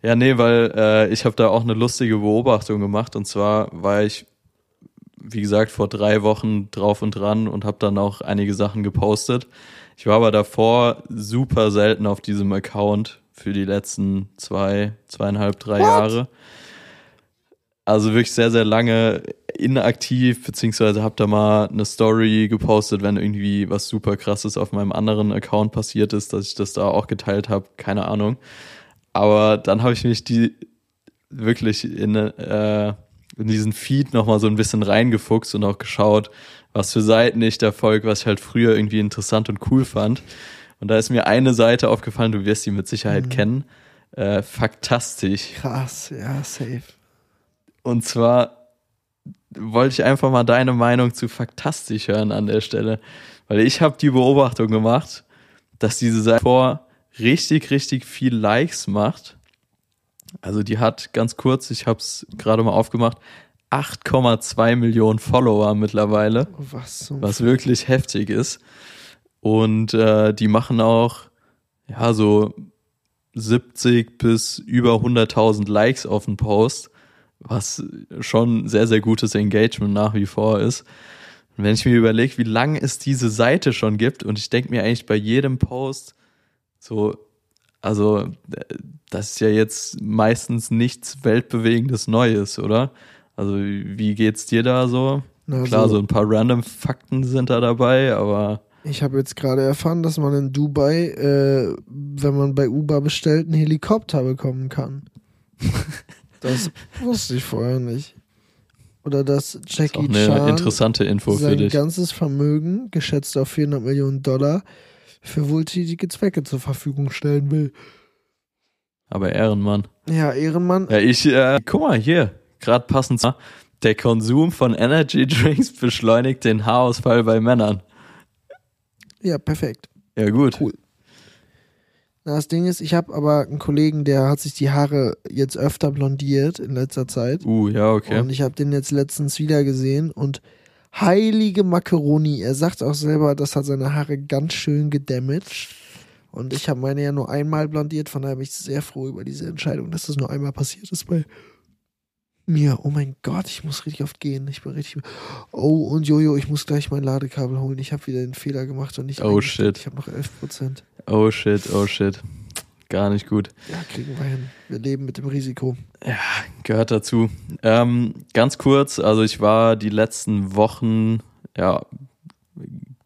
Ja, nee, weil äh, ich habe da auch eine lustige Beobachtung gemacht und zwar war ich, wie gesagt, vor drei Wochen drauf und dran und habe dann auch einige Sachen gepostet. Ich war aber davor super selten auf diesem Account für die letzten zwei, zweieinhalb, drei What? Jahre. Also wirklich sehr, sehr lange inaktiv, beziehungsweise habe da mal eine Story gepostet, wenn irgendwie was super krasses auf meinem anderen Account passiert ist, dass ich das da auch geteilt habe, keine Ahnung. Aber dann habe ich mich die wirklich in, äh, in diesen Feed nochmal so ein bisschen reingefuchst und auch geschaut, was für Seiten ich da folge, was ich halt früher irgendwie interessant und cool fand. Und da ist mir eine Seite aufgefallen, du wirst die mit Sicherheit Mhm. kennen. Äh, Faktastisch. Krass, ja, safe. Und zwar wollte ich einfach mal deine Meinung zu Faktastisch hören an der Stelle. Weil ich habe die Beobachtung gemacht, dass diese Seite vor richtig, richtig viel Likes macht. Also die hat ganz kurz, ich habe es gerade mal aufgemacht, 8,2 Millionen Follower mittlerweile, Was so. was wirklich heftig ist. Und äh, die machen auch ja so 70 bis über 100.000 Likes auf den Post, was schon sehr, sehr gutes Engagement nach wie vor ist. Und wenn ich mir überlege, wie lange es diese Seite schon gibt, und ich denke mir eigentlich bei jedem Post so, also das ist ja jetzt meistens nichts weltbewegendes Neues, oder? Also wie geht's dir da so? Na, Klar, so- so ein paar random Fakten sind da dabei, aber Ich habe jetzt gerade erfahren, dass man in Dubai, äh, wenn man bei Uber bestellt, einen Helikopter bekommen kann. <laughs> das wusste ich vorher nicht. Oder dass ist auch Jackie eine Chan interessante Info für sein dich. ganzes Vermögen, geschätzt auf 400 Millionen Dollar, für wohltätige Zwecke zur Verfügung stellen will. Aber Ehrenmann. Ja, Ehrenmann. Ja, ich, äh, guck mal hier, gerade passend. Der Konsum von Energy Drinks beschleunigt den Haarausfall bei Männern. Ja, perfekt. Ja, gut. Cool. Na, das Ding ist, ich habe aber einen Kollegen, der hat sich die Haare jetzt öfter blondiert in letzter Zeit. Uh, ja, okay. Und ich habe den jetzt letztens wieder gesehen und heilige Macaroni. Er sagt auch selber, das hat seine Haare ganz schön gedamaged. Und ich habe meine ja nur einmal blondiert, von daher bin ich sehr froh über diese Entscheidung, dass das nur einmal passiert ist bei mir. Oh mein Gott, ich muss richtig oft gehen. Ich bin richtig. Oh, und Jojo, ich muss gleich mein Ladekabel holen. Ich habe wieder den Fehler gemacht und nicht. Oh, shit. Ich habe noch 11 Prozent. Oh shit, oh shit. Gar nicht gut. Ja, kriegen wir hin. Wir leben mit dem Risiko. Gehört dazu. Ähm, ganz kurz, also ich war die letzten Wochen, ja,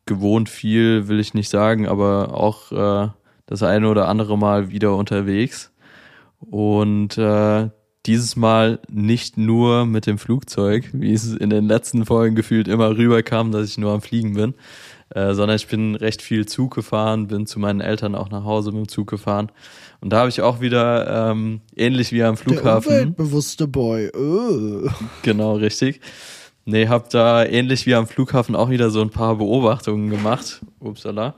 gewohnt viel, will ich nicht sagen, aber auch äh, das eine oder andere Mal wieder unterwegs. Und äh, dieses Mal nicht nur mit dem Flugzeug, wie es in den letzten Folgen gefühlt immer rüberkam, dass ich nur am Fliegen bin, äh, sondern ich bin recht viel Zug gefahren, bin zu meinen Eltern auch nach Hause mit dem Zug gefahren. Und da habe ich auch wieder, ähm, ähnlich wie am Der Flughafen, umweltbewusste Boy. Äh. genau richtig, nee, hab da ähnlich wie am Flughafen auch wieder so ein paar Beobachtungen gemacht. Upsala.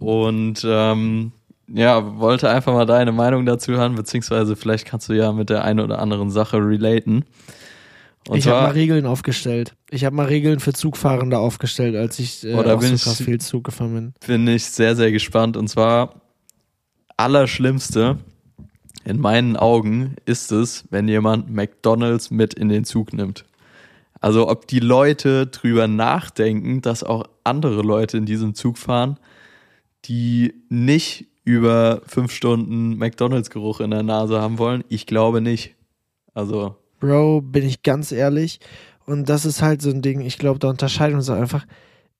Und ähm, ja, wollte einfach mal deine Meinung dazu hören, beziehungsweise vielleicht kannst du ja mit der einen oder anderen Sache relaten. Und ich habe mal Regeln aufgestellt. Ich habe mal Regeln für Zugfahrende aufgestellt, als ich äh, auch bin ich- viel Zug gefahren bin. bin ich sehr, sehr gespannt. Und zwar, allerschlimmste in meinen Augen ist es, wenn jemand McDonalds mit in den Zug nimmt. Also ob die Leute drüber nachdenken, dass auch andere Leute in diesem Zug fahren, die nicht über fünf Stunden McDonalds-Geruch in der Nase haben wollen? Ich glaube nicht. Also. Bro, bin ich ganz ehrlich. Und das ist halt so ein Ding, ich glaube, da unterscheiden wir uns einfach.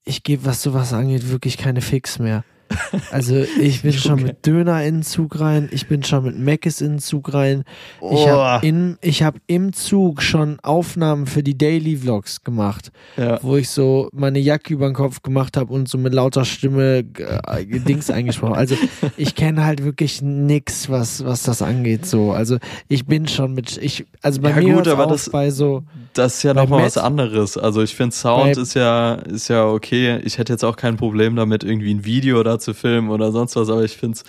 Ich gebe, was sowas angeht, wirklich keine Fix mehr. <laughs> Also ich bin schon mit Döner in den Zug rein, ich bin schon mit Meckes in den Zug rein. Ich Oh. habe hab im Zug schon Aufnahmen für die Daily Vlogs gemacht, Ja. wo ich so meine Jacke über den Kopf gemacht habe und so mit lauter Stimme äh, Dings eingesprochen. Also ich kenne halt wirklich nix, was was das angeht. So, also ich bin schon mit ich also bei Ja, mir gut, aber das- bei so Das ist ja nochmal was anderes. Also ich finde Sound Bei- ist ja, ist ja okay. Ich hätte jetzt auch kein Problem damit, irgendwie ein Video zu filmen oder sonst was, aber ich finde es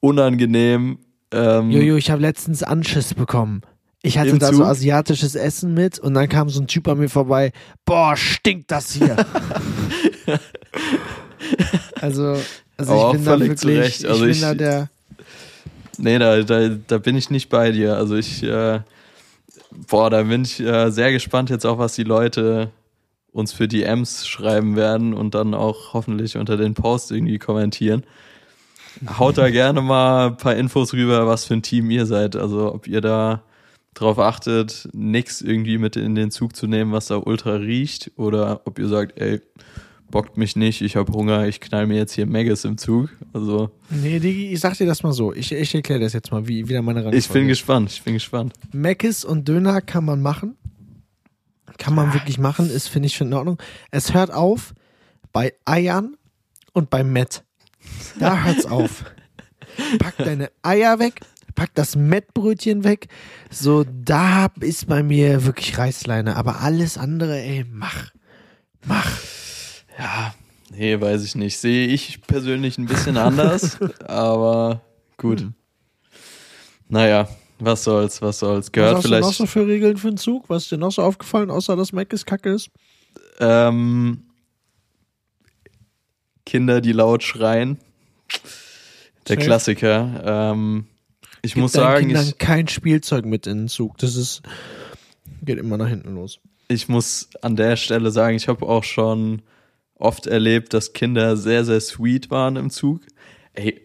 unangenehm. Ähm, Jojo, ich habe letztens Anschiss bekommen. Ich hatte da so Zug? asiatisches Essen mit und dann kam so ein Typ an mir vorbei. Boah, stinkt das hier. <laughs> also, also Aber ich bin da wirklich, zu Recht. Also ich bin ich- da der, Nee, da, da, da bin ich nicht bei dir. Also ich, äh, boah, da bin ich äh, sehr gespannt jetzt auch, was die Leute uns für DMs schreiben werden und dann auch hoffentlich unter den Post irgendwie kommentieren. Haut da <laughs> gerne mal ein paar Infos rüber, was für ein Team ihr seid. Also ob ihr da drauf achtet, nix irgendwie mit in den Zug zu nehmen, was da ultra riecht, oder ob ihr sagt, ey, bockt mich nicht, ich habe Hunger, ich knall mir jetzt hier Megas im Zug. Also nee, Digi, ich sag dir das mal so. Ich, ich erkläre das jetzt mal, wie wieder meine Reihenfolge ich bin gespannt, ich bin gespannt. Meckes und Döner kann man machen. Kann man wirklich machen, ist, finde ich, schon in Ordnung. Es hört auf bei Eiern und bei Met. Da hört's auf. Pack deine Eier weg, pack das Mettbrötchen weg. So, da ist bei mir wirklich Reißleine. Aber alles andere, ey, mach. Mach. Ja, nee, weiß ich nicht. Sehe ich persönlich ein bisschen anders, <laughs> aber gut. Naja, was soll's, was soll's. Was Gehört hast du noch vielleicht. so für Regeln für den Zug? Was ist dir noch so aufgefallen, außer dass Meckes kacke ist? Ähm, Kinder, die laut schreien. Der Safe. Klassiker. Ähm, ich Gib muss sagen, Kindern ich, kein Spielzeug mit in den Zug. Das ist, geht immer nach hinten los. ich muss an der Stelle sagen, ich habe auch schon oft erlebt, dass Kinder sehr, sehr sweet waren im Zug. Ey,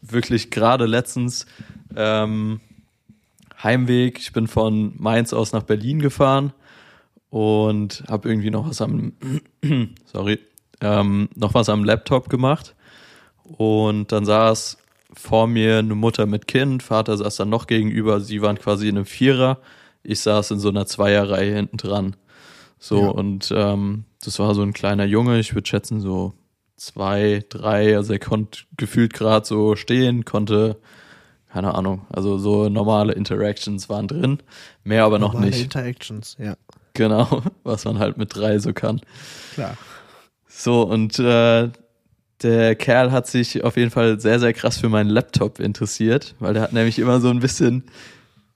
wirklich gerade letztens ähm, Heimweg. Ich bin von Mainz aus nach Berlin gefahren und habe irgendwie noch was am <clears throat> sorry ähm, noch was am Laptop gemacht und dann saß vor mir eine Mutter mit Kind, Vater saß dann noch gegenüber, sie waren quasi in einem Vierer, ich saß in so einer Zweierreihe hinten dran. So Ja. und ähm, das war so ein kleiner Junge, ich würde schätzen so zwei, drei, also er konnte gefühlt gerade so stehen, konnte keine Ahnung, also so normale Interactions waren drin, mehr aber noch Normale nicht. Interactions, ja. Genau, <laughs> was man halt mit drei so kann. Klar. So, und äh, der Kerl hat sich auf jeden Fall sehr, sehr krass für meinen Laptop interessiert, weil der hat nämlich immer so ein bisschen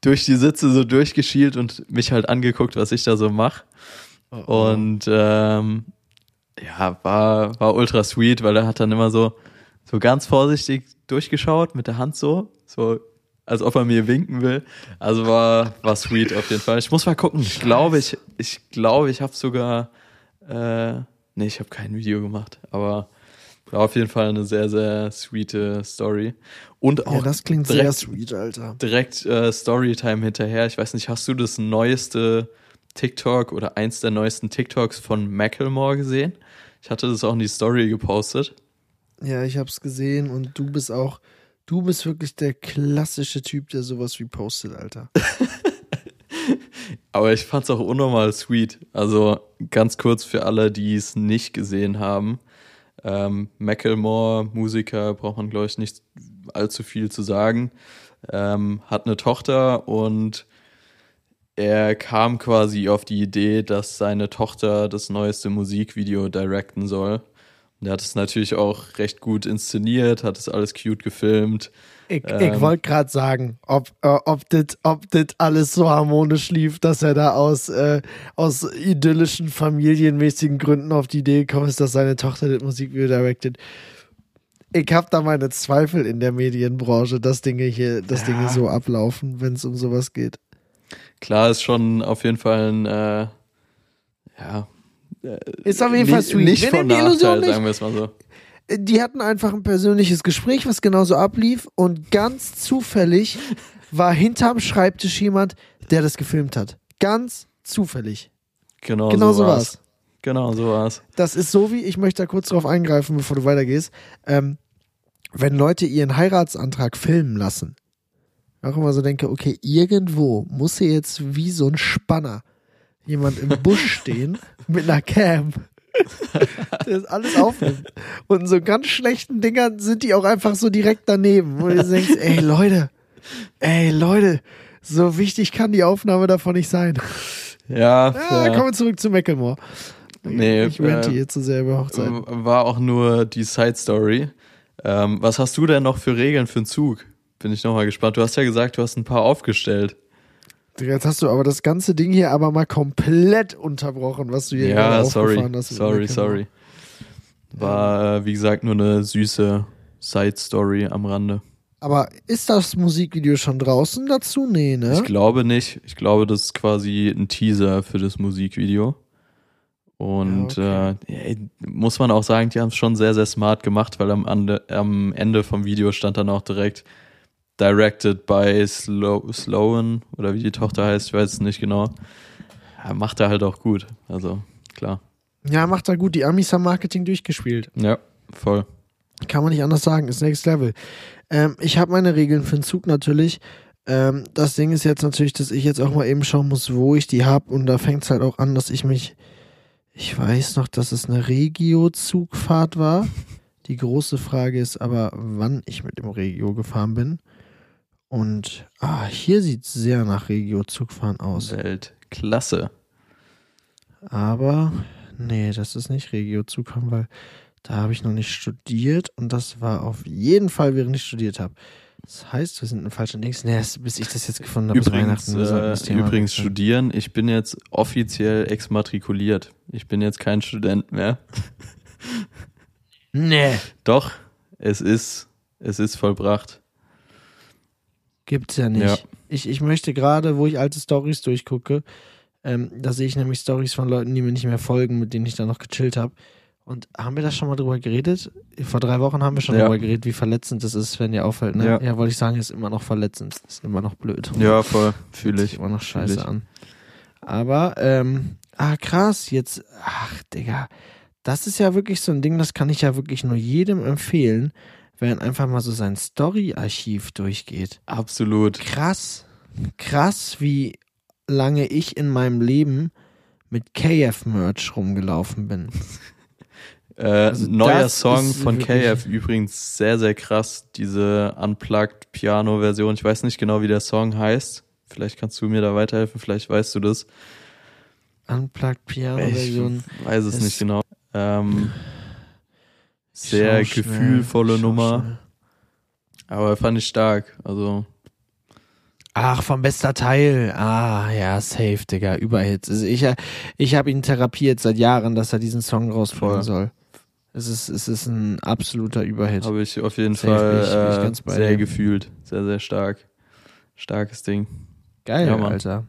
durch die Sitze so durchgeschielt und mich halt angeguckt, was ich da so mache. Oh, Und ähm, ja, war, war ultra sweet, weil er hat dann immer so, so ganz vorsichtig durchgeschaut mit der Hand so, so als ob er mir winken will. Also war, war sweet auf jeden Fall. Ich muss mal gucken. Ich glaube, ich, ich glaube, ich habe sogar, äh, nee, ich habe kein Video gemacht, aber war auf jeden Fall eine sehr, sehr sweete Story. Und auch ja, das klingt sehr direkt, sweet, Alter. direkt äh, Storytime hinterher. Ich weiß nicht, hast du das neueste TikTok oder eins der neuesten TikToks von Macklemore gesehen? Ich hatte das auch in die Story gepostet. Ja, ich hab's gesehen und du bist auch, du bist wirklich der klassische Typ, der sowas repostet, Alter. <laughs> Aber ich fand's auch unnormal sweet. Also ganz kurz für alle, die es nicht gesehen haben. Ähm, Macklemore, Musiker, braucht man, glaube ich, nicht allzu viel zu sagen. Ähm, hat eine Tochter und er kam quasi auf die Idee, dass seine Tochter das neueste Musikvideo directen soll. Und er hat es natürlich auch recht gut inszeniert, hat es alles cute gefilmt. Ich, ich Ähm. wollte gerade sagen, ob, äh, ob das ob alles so harmonisch lief, dass er da aus, äh, aus idyllischen, familienmäßigen Gründen auf die Idee gekommen ist, dass seine Tochter das Musikvideo directed. Ich habe da meine Zweifel in der Medienbranche, dass Dinge hier, dass Ja. Dinge so ablaufen, wenn es um sowas geht. Klar ist schon auf jeden Fall ein, äh, ja, Ist auf jeden Fall sweet. nicht von die Illusion nicht. sagen wir es mal so. die hatten einfach ein persönliches Gespräch, was genauso ablief und ganz zufällig war hinterm Schreibtisch jemand, der das gefilmt hat. Ganz zufällig. Genau, Genau so war's. war's. Genau so war's. Das ist so wie, ich möchte da kurz drauf eingreifen, bevor du weitergehst. Ähm, wenn Leute ihren Heiratsantrag filmen lassen, auch immer so denke, okay, irgendwo muss hier jetzt wie so ein Spanner jemand im Busch <laughs> stehen mit einer Cam, der das alles aufnimmt. Und in so ganz schlechten Dingern sind die auch einfach so direkt daneben, wo du denkst, ey Leute, ey Leute, so wichtig kann die Aufnahme davon nicht sein. Ja, Ja, ja. kommen wir zurück zu Macklemore. Nee, ich rente äh, hier zu sehr über Hochzeiten. war auch nur die Side Story. Ähm, was hast du denn noch für Regeln für den Zug? Bin ich nochmal gespannt. Du hast ja gesagt, du hast ein paar aufgestellt. Jetzt hast du aber das ganze Ding hier aber mal komplett unterbrochen, was du hier Ja, gerade sorry, aufgefahren hast. sorry, sorry. War, äh, wie gesagt, nur eine süße Side Story am Rande. Aber ist das Musikvideo schon draußen dazu? Nee, ne? Ich glaube nicht. Ich glaube, das ist quasi ein Teaser für das Musikvideo. Und Ja, äh, ja, muss man auch sagen, die haben es schon sehr, sehr smart gemacht, weil am, Ande, am Ende vom Video stand dann auch direkt Directed by Slow, Sloan oder wie die Tochter heißt, ich weiß es nicht genau. Ja, macht er halt auch gut. Also, klar. Ja, macht er gut. Die Amis haben Marketing durchgespielt. Ja, voll. Kann man nicht anders sagen. Ist Next Level. Ähm, ich habe meine Regeln für den Zug natürlich. Ähm, das Ding ist jetzt natürlich, dass ich jetzt auch mal eben schauen muss, wo ich die hab. Und da fängt es halt auch an, dass ich mich. Ich weiß noch, dass es eine Regio-Zugfahrt war. Die große Frage ist aber, wann ich mit dem Regio gefahren bin. Und ah, hier sieht es sehr nach Regio-Zugfahren aus. Weltklasse. Aber nee, das ist nicht Regio-Zugfahren, weil da habe ich noch nicht studiert und das war auf jeden Fall, während ich studiert habe. Das heißt, wir sind in falschen Dings. Nee, bis ich das jetzt gefunden habe, bis Übrigens, Weihnachten. wir sollten das äh, Thema übrigens wechseln. studieren. Ich bin jetzt offiziell exmatrikuliert. Ich bin jetzt kein Student mehr. Nee. Doch, es ist, es ist vollbracht. Gibt's ja nicht. Ja. Ich, ich möchte gerade, wo ich alte Stories durchgucke, ähm, da sehe ich nämlich Stories von Leuten, die mir nicht mehr folgen, mit denen ich dann noch gechillt habe. Und haben wir da schon mal drüber geredet? Vor drei Wochen haben wir schon Ja. drüber geredet, wie verletzend das ist, wenn dir auffällt. Ne? Ja. Ja. wollte ich sagen, ist immer noch verletzend. Ist immer noch blöd. Ja, voll, fühle ich. immer noch scheiße Fühl an. Aber, ähm, ah, krass, jetzt, ach, Digga, das ist ja wirklich so ein Ding, das kann ich ja wirklich nur jedem empfehlen, wenn einfach mal so sein Story-Archiv durchgeht. Absolut. Krass, krass, wie lange ich in meinem Leben mit KF-Merch rumgelaufen bin. <laughs> Äh, Also neuer Song von KF übrigens sehr, sehr krass. Diese Unplugged Piano-Version. Ich weiß nicht genau, wie der Song heißt. Vielleicht kannst du mir da weiterhelfen, vielleicht weißt du das. Unplugged Ich Piano-Version. weiß es ist- nicht genau. Ähm, Ich sehr schnell, gefühlvolle Nummer. schnell. aber fand ich stark. Also, Ach, vom bester Teil. Ah, ja, safe, Digga. Überhits. Also ich, ich habe ihn therapiert seit Jahren, dass er diesen Song rausbringen Voll. soll. Es ist, es ist ein absoluter Überhit. habe ich auf jeden Safe, Fall ich- äh, sehr dir. gefühlt. Sehr, sehr stark. Starkes Ding. Geil, Ja. Alter.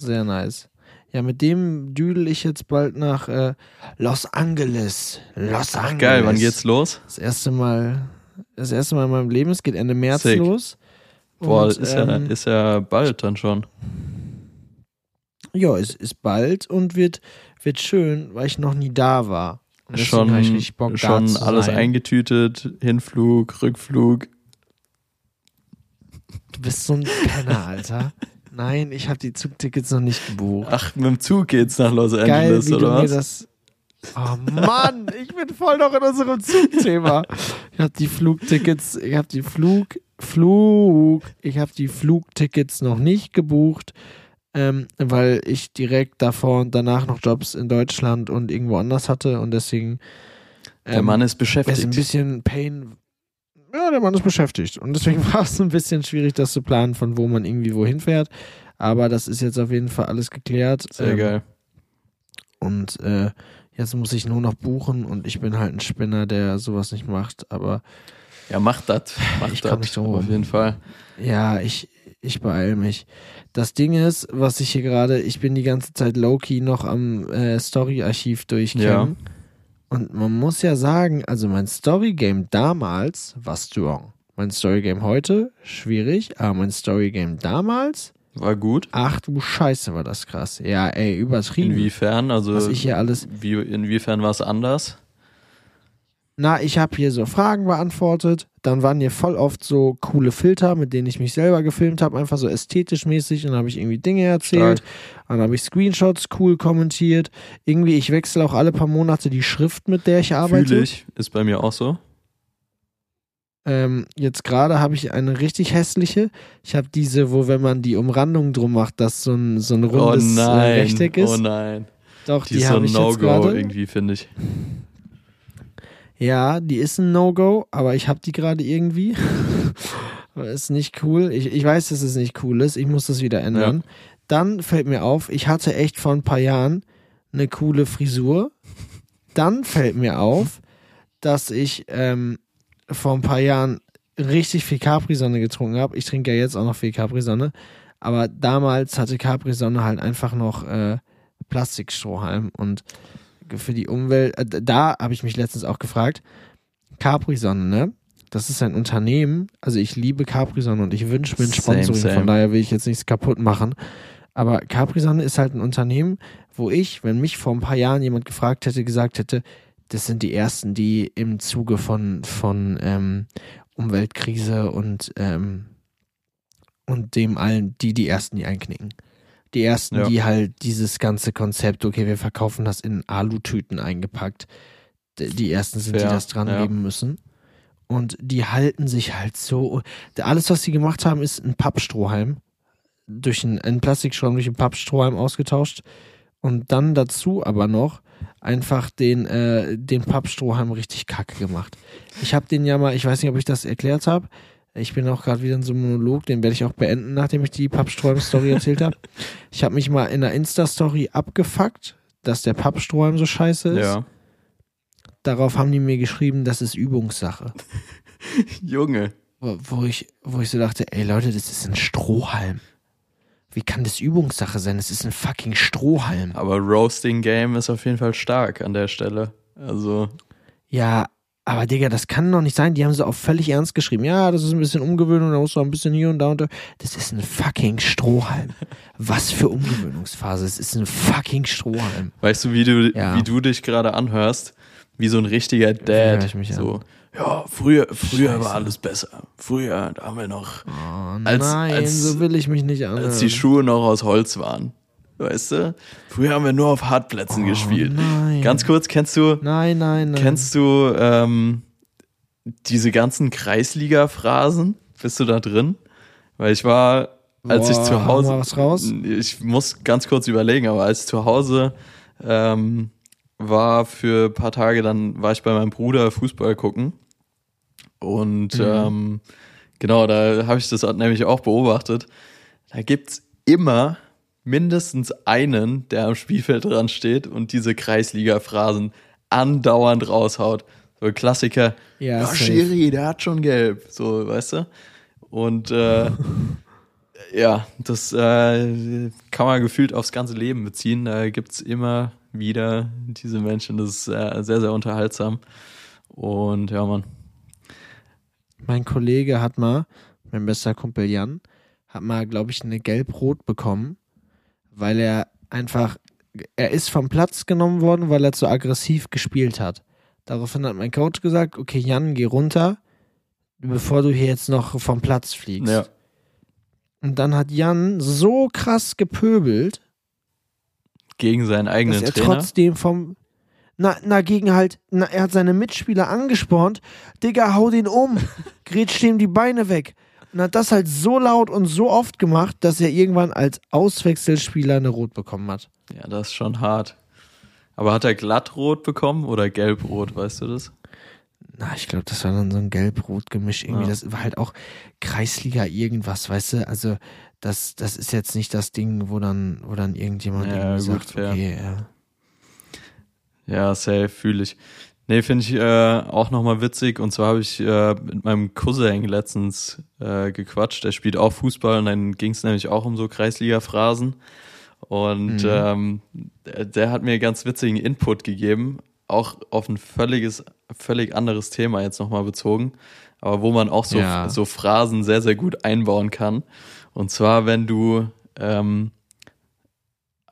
Sehr nice. Ja, mit dem düdel ich jetzt bald nach äh, Los Angeles. Los Angeles. Geil, wann geht's los? Das erste Mal, das erste Mal in meinem Leben. Es geht Ende März Sick. los. Boah, Und, ist, ja, ähm, ist ja bald dann schon. Ja, es ist bald und wird, wird schön, weil ich noch nie da war. Und Schon, Bock, schon alles sein. eingetütet, Hinflug, Rückflug. Du bist so ein Penner, Alter. Nein, ich habe die Zugtickets noch nicht gebucht. Ach, mit dem Zug geht's nach Los Geil, Angeles, wie du oder mir was? das. Oh Mann, ich bin voll noch in unserem Zugthema. Ich habe die Flugtickets, ich habe die Flug, Flug, ich habe die Flugtickets noch nicht gebucht, ähm, weil ich direkt davor und danach noch Jobs in Deutschland und irgendwo anders hatte und deswegen. Der ähm, Mann ist es ist ein beschäftigt. bisschen Pain. Ja, der Mann ist beschäftigt. Und deswegen <laughs> war es ein bisschen schwierig, das zu planen, von wo man irgendwie wohin fährt. Aber das ist jetzt auf jeden Fall alles geklärt. Sehr Ähm, geil. Und äh, jetzt muss ich nur noch buchen und ich bin halt ein Spinner, der sowas nicht macht. Aber Ja, macht das. Macht ich das. nicht drum rum. Auf jeden Fall. ja, ich, ich beeil mich. Das Ding ist, was ich hier gerade, ich bin die ganze Zeit low-key noch am äh, Story-Archiv durchkennen. Und man muss ja sagen, also mein Storygame damals war strong. Mein Storygame heute, schwierig, aber mein Storygame damals, War gut. ach du Scheiße, war das krass. Ja, ey, übertrieben. Inwiefern? Also, was ich hier alles. wie, inwiefern war es anders? Na, ich habe hier so Fragen beantwortet. Dann waren hier voll oft so coole Filter, mit denen ich mich selber gefilmt habe, einfach so ästhetisch mäßig. Und dann habe ich irgendwie Dinge erzählt. Dann habe ich Screenshots cool kommentiert. Irgendwie, ich wechsle auch alle paar Monate die Schrift, mit der ich arbeite. Fühle ich. Ist bei mir auch so. Ähm, jetzt gerade habe ich eine richtig hässliche. Ich habe diese, wo wenn man die Umrandung drum macht, dass so ein, so ein rundes oh äh, nein. Rechteck ist. Oh nein. Doch, Die, die, ist so ein No-Go irgendwie, finde ich. Ja, die ist ein No-Go, aber ich habe die gerade irgendwie. <laughs> ist nicht cool. Ich, ich weiß, dass es nicht cool ist. Ich muss das wieder ändern. Dann fällt mir auf, ich hatte echt vor ein paar Jahren eine coole Frisur. Dann fällt mir auf, dass ich ähm, vor ein paar Jahren richtig viel Capri-Sonne getrunken habe. Ich trinke ja jetzt auch noch viel Capri-Sonne. Aber damals hatte Capri-Sonne halt einfach noch äh, Plastikstrohhalm. Und für die Umwelt, äh, da habe ich mich letztens auch gefragt, Capri-Sonne, ne? Das ist ein Unternehmen, also ich liebe Capri-Sonne und ich wünsche mir ein Same, Sponsoring, same. von daher will ich jetzt nichts kaputt machen. Aber Capri-Sonne ist halt ein Unternehmen, wo ich, wenn mich vor ein paar Jahren jemand gefragt hätte, gesagt hätte, das sind die ersten, die im Zuge von, von ähm, Umweltkrise und, ähm, und dem allen, die die ersten, die einknicken. Die ersten, Ja. die halt dieses ganze Konzept, okay, wir verkaufen das in Alutüten eingepackt. Die ersten sind, die Fair, das dran ja. geben müssen. Und die halten sich halt so. Alles, was sie gemacht haben, ist ein Pappstrohhalm. Durch einen, einen Plastikstrohhalm durch einen Pappstrohhalm ausgetauscht. Und dann dazu aber noch einfach den, äh, den Pappstrohhalm richtig kacke gemacht. Ich habe den ja mal, ich weiß nicht, ob ich das erklärt habe. Ich bin auch gerade wieder in so einem Monolog, den werde ich auch beenden, nachdem ich die Pappstrohhalm-Story <laughs> erzählt habe. Ich habe mich mal in der Insta-Story abgefuckt, dass der Pappstrohhalm so scheiße ist. Ja. Darauf haben die mir geschrieben, das ist Übungssache. <laughs> Junge. Wo, wo, ich, wo ich so dachte, ey Leute, das ist ein Strohhalm. Wie kann das Übungssache sein? Das ist ein fucking Strohhalm. Aber Roasting Game ist auf jeden Fall stark an der Stelle. Also, Ja, aber Digga, das kann doch nicht sein. Die haben so auch völlig ernst geschrieben. Ja, das ist ein bisschen Umgewöhnung, da musst du ein bisschen hier und da und da. Das ist ein fucking Strohhalm. <laughs> Was für Umgewöhnungsphase. Es ist ein fucking Strohhalm. weißt du, wie du, Ja. wie du dich gerade anhörst? Wie so ein richtiger Dad. ich mich so, ja, früher, früher Scheiße. war alles besser. Früher, da haben wir noch, Oh Als- nein, als- so will ich mich nicht anhören. als die Schuhe noch aus Holz waren. Weißt du? Früher haben wir nur auf Hartplätzen gespielt. Oh nein. Ganz kurz, kennst du, Nein, nein, nein. Kennst du ähm, diese ganzen Kreisliga-Phrasen? Bist du da drin? Weil ich war, als ich Boah, zu hau Hause. was raus. Ich muss ganz kurz überlegen, aber als ich zu Hause ähm, war für ein paar Tage, dann war ich bei meinem Bruder Fußball gucken. Und Mhm. ähm, genau, da habe ich das nämlich auch beobachtet. Da gibt's immer mindestens einen, der am Spielfeld dran steht und diese Kreisliga-Phrasen andauernd raushaut. So ein Klassiker. Ja, Ja. Schiri, der hat schon gelb. So, weißt du? Und äh, <laughs> ja, das äh, kann man gefühlt aufs ganze Leben beziehen. Da gibt's immer wieder diese Menschen. Das ist äh, sehr, sehr unterhaltsam. Und ja, Mann. Mein Kollege hat mal, mein bester Kumpel Jan, hat mal, glaube ich, eine Gelb-Rot bekommen, weil er einfach, er ist vom Platz genommen worden, weil er zu aggressiv gespielt hat. Daraufhin hat mein Coach gesagt, okay, Jan, geh runter, bevor du hier jetzt noch vom Platz fliegst. Ja. Und dann hat Jan so krass gepöbelt, Gegen seinen eigenen dass er Trainer. trotzdem vom na, na, gegen halt, na, er hat seine Mitspieler angespornt, Digga, hau den um, <laughs> grätscht ihm die Beine weg. Und hat das halt so laut und so oft gemacht, dass er irgendwann als Auswechselspieler eine Rot bekommen hat. Ja, das ist schon hart. Aber hat er glattrot bekommen oder gelbrot, weißt du das? Na, ich glaube, das war dann so ein Gelb-Rot-Gemisch irgendwie. Ja. Das war halt auch Kreisliga irgendwas, weißt du? Also, das, das ist jetzt nicht das Ding, wo dann, wo dann irgendjemand Ja, irgendwie gut, sagt, okay, ja. Ja, safe, fühle ich. Nee, finde ich äh, auch nochmal witzig. Und zwar habe ich äh, mit meinem Cousin letztens äh, gequatscht. Der spielt auch Fußball und dann ging es nämlich auch um so Kreisliga-Phrasen. Und Mhm. ähm, der, der hat mir ganz witzigen Input gegeben auch auf ein völliges, völlig anderes Thema jetzt nochmal bezogen, aber wo man auch so, Ja. so Phrasen sehr, sehr gut einbauen kann. Und zwar, wenn du ähm,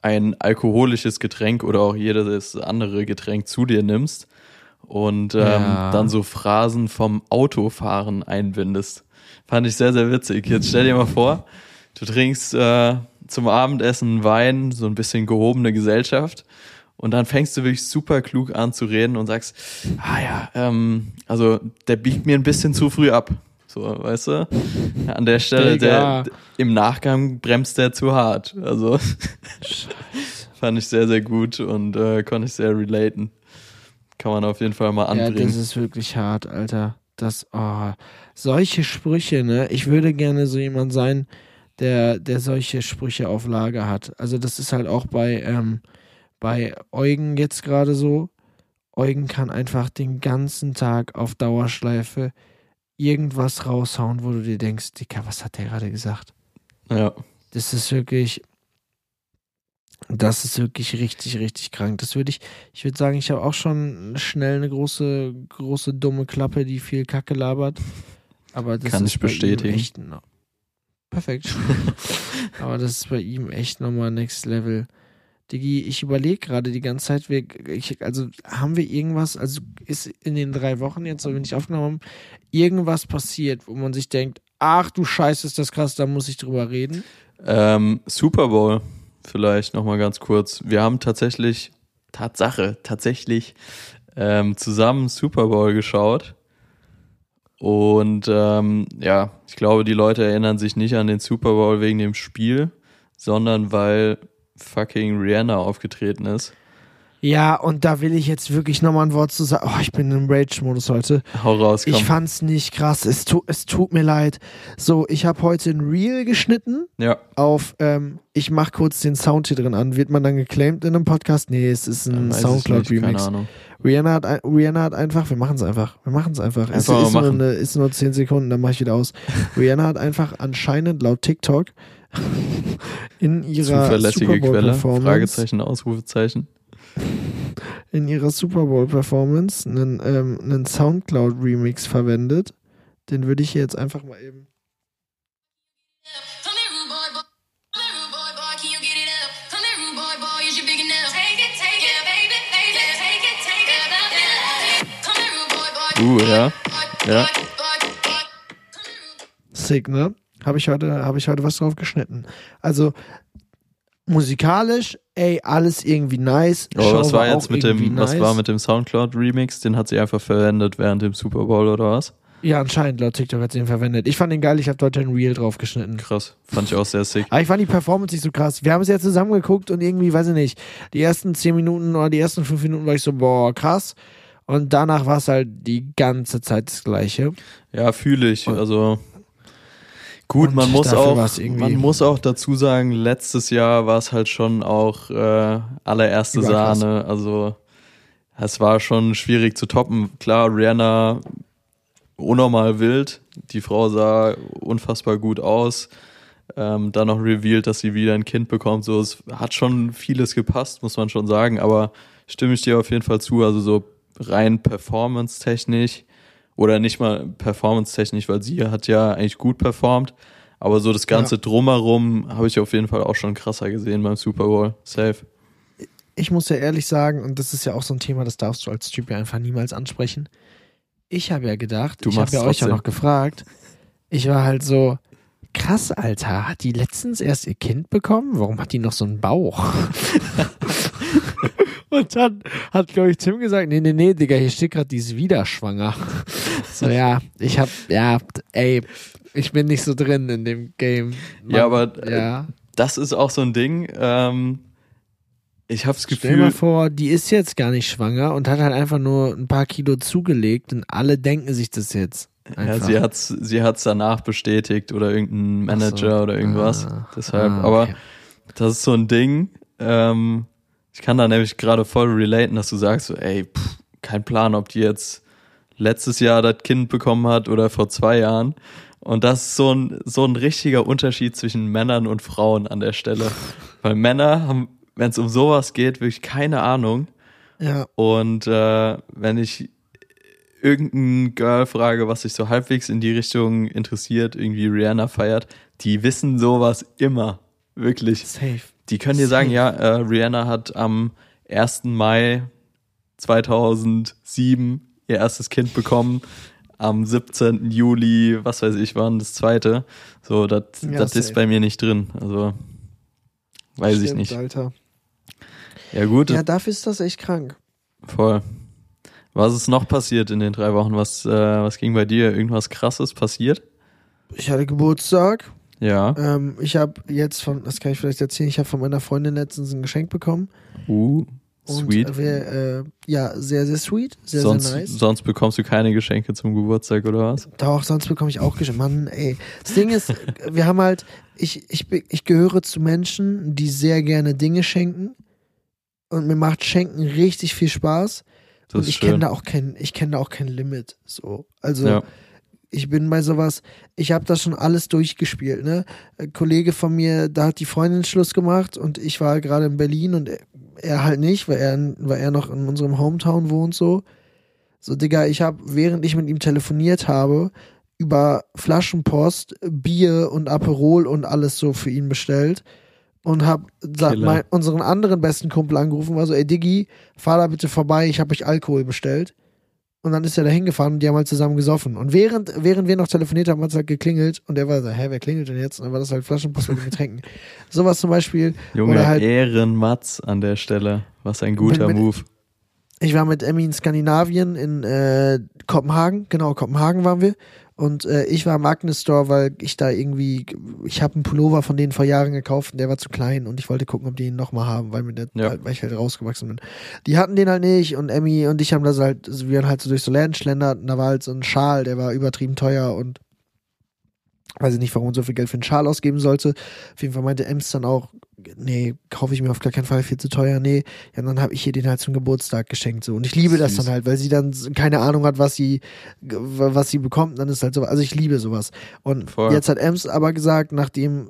ein alkoholisches Getränk oder auch jedes andere Getränk zu dir nimmst und ähm, Ja. dann so Phrasen vom Autofahren einbindest. Fand ich sehr, sehr witzig. Jetzt stell dir mal vor, du trinkst äh, zum Abendessen Wein, so ein bisschen gehobene Gesellschaft. Und dann fängst du wirklich super klug an zu reden und sagst, ah ja, ähm, also der biegt mir ein bisschen zu früh ab. So, weißt du? An der Stelle, Digga. der, im Nachgang bremst der zu hart. Also <laughs> fand ich sehr, sehr gut und äh, konnte ich sehr relaten. Kann man auf jeden Fall mal Ja, anbringen. das ist wirklich hart, Alter. Das, oh, solche Sprüche, ne? Ich würde gerne so jemand sein, der, der solche Sprüche auf Lager hat. Also das ist halt auch bei, ähm, bei Eugen jetzt gerade so. Eugen kann einfach den ganzen Tag auf Dauerschleife irgendwas raushauen, wo du dir denkst, Dicker, was hat der gerade gesagt? ja. Das ist wirklich, das ist wirklich richtig, richtig krank. Das würde ich, ich würde sagen, ich habe auch schon schnell eine große, große dumme Klappe, die viel Kacke labert. Aber das Kann ist ich bestätigen. Echt, no Perfekt. <laughs> Aber das ist bei ihm echt nochmal Next Level. Digi, ich überlege gerade die ganze Zeit, wir, ich, also haben wir irgendwas, also ist in den drei Wochen jetzt, so wenn ich aufgenommen habe, irgendwas passiert, wo man sich denkt, ach du Scheiße, ist das krass, da muss ich drüber reden. Ähm, Super Bowl, vielleicht nochmal ganz kurz. Wir haben tatsächlich, Tatsache, tatsächlich ähm, zusammen Super Bowl geschaut. Und ähm, ja, ich glaube, die Leute erinnern sich nicht an den Super Bowl wegen dem Spiel, sondern weil fucking Rihanna aufgetreten ist. Ja, und da will ich jetzt wirklich nochmal ein Wort zu sagen. Oh, ich bin im Rage-Modus heute. Hau raus, komm. Ich fand's nicht krass. Es, tu, es tut mir leid. So, ich habe heute ein Reel geschnitten ja, auf, ähm, ich mach kurz den Sound hier drin an. Wird man dann geclaimed in einem Podcast? Nee, es ist ein Soundcloud-Remix. Rihanna hat, Rihanna hat einfach, wir machen's einfach. Wir machen's einfach. Es ist, nur eine, ist nur 10 Sekunden, dann mach ich wieder aus. <laughs> Rihanna hat einfach anscheinend laut TikTok in ihrer Zuverlässige Quelle, Fragezeichen, Ausrufezeichen. In ihrer Super Bowl Performance einen, ähm, einen Soundcloud Remix verwendet. Den würde ich hier jetzt einfach mal eben. Uh, ja. Ja. Sick, ne? Habe ich, heute- habe ich heute was drauf geschnitten. Also musikalisch, ey, alles irgendwie nice. Show was war jetzt mit dem, was nice. war mit dem Soundcloud Remix? Den hat sie einfach verwendet während dem Super Bowl oder was? Ja, anscheinend, laut TikTok hat sie ihn verwendet. Ich fand den geil, ich habe dort ein Reel drauf geschnitten. Krass, fand ich auch sehr sick. Aber ich fand die Performance nicht so krass. Wir haben es ja zusammen geguckt und irgendwie, weiß ich nicht, die ersten 10 Minuten oder die ersten 5 Minuten war ich so, boah, krass. Und danach war es halt die ganze Zeit das Gleiche. Ja, fühle ich. Also gut, Und man <laughs> muss auch, man muss auch dazu sagen, letztes Jahr war es halt schon auch äh, allererste. Sahne. Also es war schon schwierig zu toppen. Klar, Rihanna unnormal wild. Die Frau sah unfassbar gut aus. Ähm, dann noch revealed, dass sie wieder ein Kind bekommt. So, es hat schon vieles gepasst, muss man schon sagen. Aber stimme ich dir auf jeden Fall zu. Also so rein performance-technisch oder nicht mal performance-technisch, weil sie hat ja eigentlich gut performt. Aber so das ganze Ja. Drumherum habe ich auf jeden Fall auch schon krasser gesehen beim Super Bowl. Safe. Ich muss ja ehrlich sagen, und das ist ja auch so ein Thema, das darfst du als Typ ja einfach niemals ansprechen. Ich habe ja gedacht, Du ich habe ja euch ja noch gefragt. Ich war halt so, krass, Alter, hat die letztens erst ihr Kind bekommen? Warum hat die noch so einen Bauch? <laughs> Und dann hat, glaube ich, Tim gesagt, nee, nee, nee, Digga, hier steht gerade, die ist wieder schwanger. <laughs> So, ja, ich hab, ja, ey, ich bin nicht so drin in dem Game. Ja, aber, äh, ja. Das ist auch so ein Ding. Ähm, ich habe das Stell mal Gefühl, vor, die ist jetzt gar nicht schwanger und hat halt einfach nur ein paar Kilo zugelegt und alle denken sich das jetzt. ja, Einfach. sie hat's, sie hat's danach bestätigt oder irgendein Manager so. oder irgendwas. Ah, Deshalb, ah, aber okay. das ist so ein Ding. Ähm, ich kann da nämlich gerade voll relaten, dass du sagst, so, ey, pff, kein Plan, ob die jetzt letztes Jahr das Kind bekommen hat oder vor zwei Jahren. Und das ist so ein, so ein richtiger Unterschied zwischen Männern und Frauen an der Stelle. <laughs> Weil Männer haben, wenn es um sowas geht, wirklich keine Ahnung. Ja, Und äh, wenn ich irgendein Girl frage, was sich so halbwegs in die Richtung interessiert, irgendwie Rihanna feiert, die wissen sowas immer. Wirklich. safe. Die können dir sagen, ja, äh, Rihanna hat am 1. Mai 2007 ihr erstes Kind bekommen. Am 17. Juli, was weiß ich wann, das zweite. So, das Ja, ist bei mir nicht drin. Also, weiß ich Stimmt, nicht. Alter. Ja, gut, Ja, dafür ist das echt krank. voll. Was ist noch passiert in den drei Wochen? Was, äh, was ging bei dir? Irgendwas krasses passiert? Ich hatte Geburtstag. Ja. Ähm, ich habe jetzt von, das kann ich vielleicht erzählen, ich habe von meiner Freundin letztens ein Geschenk bekommen. Uh, Und sweet. wir, äh, ja, sehr, sehr sweet. Sehr, sonst, sehr nice. sonst bekommst du keine Geschenke zum Geburtstag oder was? Doch, sonst bekomme ich auch Geschenke. Mann, ey. Das Ding ist, <laughs> wir haben halt, ich, ich, ich gehöre zu Menschen, die sehr gerne Dinge schenken. Und mir macht Schenken richtig viel Spaß. Das und ich kenne da auch kein, ich kenne da auch kein Limit. So. Also Ja. Ich bin bei sowas, ich habe das schon alles durchgespielt, ne? Ein Kollege von mir, da hat die Freundin Schluss gemacht und ich war gerade in Berlin und er, er halt nicht, weil er, weil er noch in unserem Hometown wohnt so. So, Digga, ich habe, während ich mit ihm telefoniert habe, über Flaschenpost Bier und Aperol und alles so für ihn bestellt und hab sa- Killer. mein, unseren anderen besten Kumpel angerufen, war so, ey Diggi, fahr da bitte vorbei, ich habe euch Alkohol bestellt. Und dann ist er da hingefahren und die haben halt zusammen gesoffen. Und während, während wir noch telefoniert haben, hat es halt geklingelt und er war so, hä, wer klingelt denn jetzt? Und dann war das halt Flaschenpost mit Getränken. <laughs> Sowas zum Beispiel. Junge, Oder halt- Ehrenmatz an der Stelle. Was ein guter mit- Move. Ich war mit Emmy in Skandinavien, in äh, Kopenhagen, genau, Kopenhagen waren wir. Und äh, ich war im Agnes Store, weil ich da irgendwie, ich habe einen Pullover von denen vor Jahren gekauft und der war zu klein und ich wollte gucken, ob die ihn nochmal haben, weil, mir der, Ja. weil ich halt rausgewachsen bin. Die hatten den halt nicht und Emmy und ich haben das halt, also wir haben halt so durch so Läden schlendert und da war halt so ein Schal, der war übertrieben teuer und weiß ich nicht, warum man so viel Geld für einen Schal ausgeben sollte. Auf jeden Fall meinte Ems dann auch, nee, kaufe ich mir auf gar keinen Fall viel zu teuer, nee. Ja, und dann habe ich ihr den halt zum Geburtstag geschenkt so und ich liebe das Süß. dann halt, weil sie dann keine Ahnung hat, was sie was sie bekommt, dann ist halt so, also ich liebe sowas. Und Voll. jetzt hat Ems aber gesagt, nachdem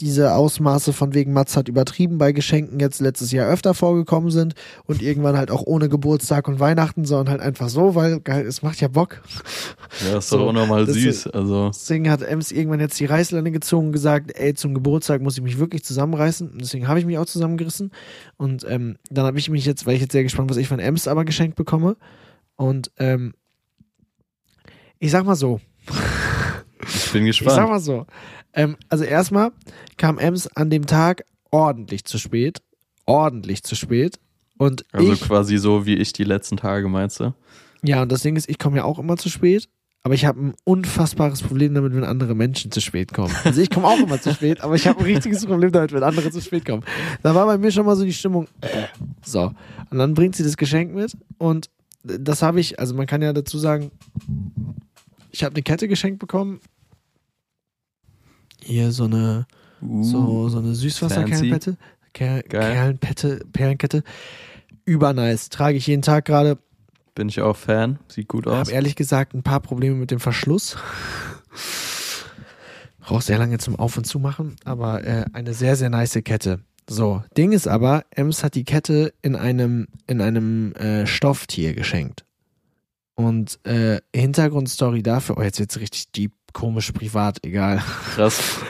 diese Ausmaße von wegen Mats hat übertrieben bei Geschenken jetzt letztes Jahr öfter vorgekommen sind und <laughs> irgendwann halt auch ohne Geburtstag und Weihnachten, sondern halt einfach so, weil geil, es macht ja Bock. Ja, ist <laughs> So, doch auch nochmal das süß. Also, Deswegen hat Ems irgendwann jetzt die Reißleine gezogen und gesagt, ey, zum Geburtstag muss ich mich wirklich zusammenreißen. Und deswegen habe ich mich auch zusammengerissen. Und ähm, dann habe ich mich jetzt, weil ich jetzt sehr gespannt, was ich von Ems aber geschenkt bekomme. Und ähm, ich sag mal so, ich bin <laughs> ich sag gespannt. mal so. Ähm, also erstmal kam Ems an dem Tag ordentlich zu spät. Ordentlich zu spät. Und Also ich, quasi so wie ich die letzten Tage, meinst du? ja, und das Ding ist, ich komme ja auch immer zu spät. Aber ich habe ein unfassbares Problem damit, wenn andere Menschen zu spät kommen. Also ich komme auch immer zu spät, aber ich habe ein richtiges Problem damit, wenn andere zu spät kommen. Da war bei mir schon mal so die Stimmung. Äh, so. Und dann bringt sie das Geschenk mit und das habe ich, also man kann ja dazu sagen, ich habe eine Kette geschenkt bekommen. Hier so eine Uh, so, so eine Geil. Perlenpette, Perlenkette. Übernice. Trage ich jeden Tag gerade. Bin ich auch Fan. Sieht gut aus. Habe ehrlich gesagt ein paar Probleme mit dem Verschluss. Braucht sehr lange zum Auf- und Zumachen, aber äh, eine sehr, sehr nice Kette. So, Ding ist aber, Ems hat die Kette in einem, in einem äh, Stofftier geschenkt. Und äh, Hintergrundstory dafür, oh, jetzt wird's richtig deep, komisch, privat, egal. Krass.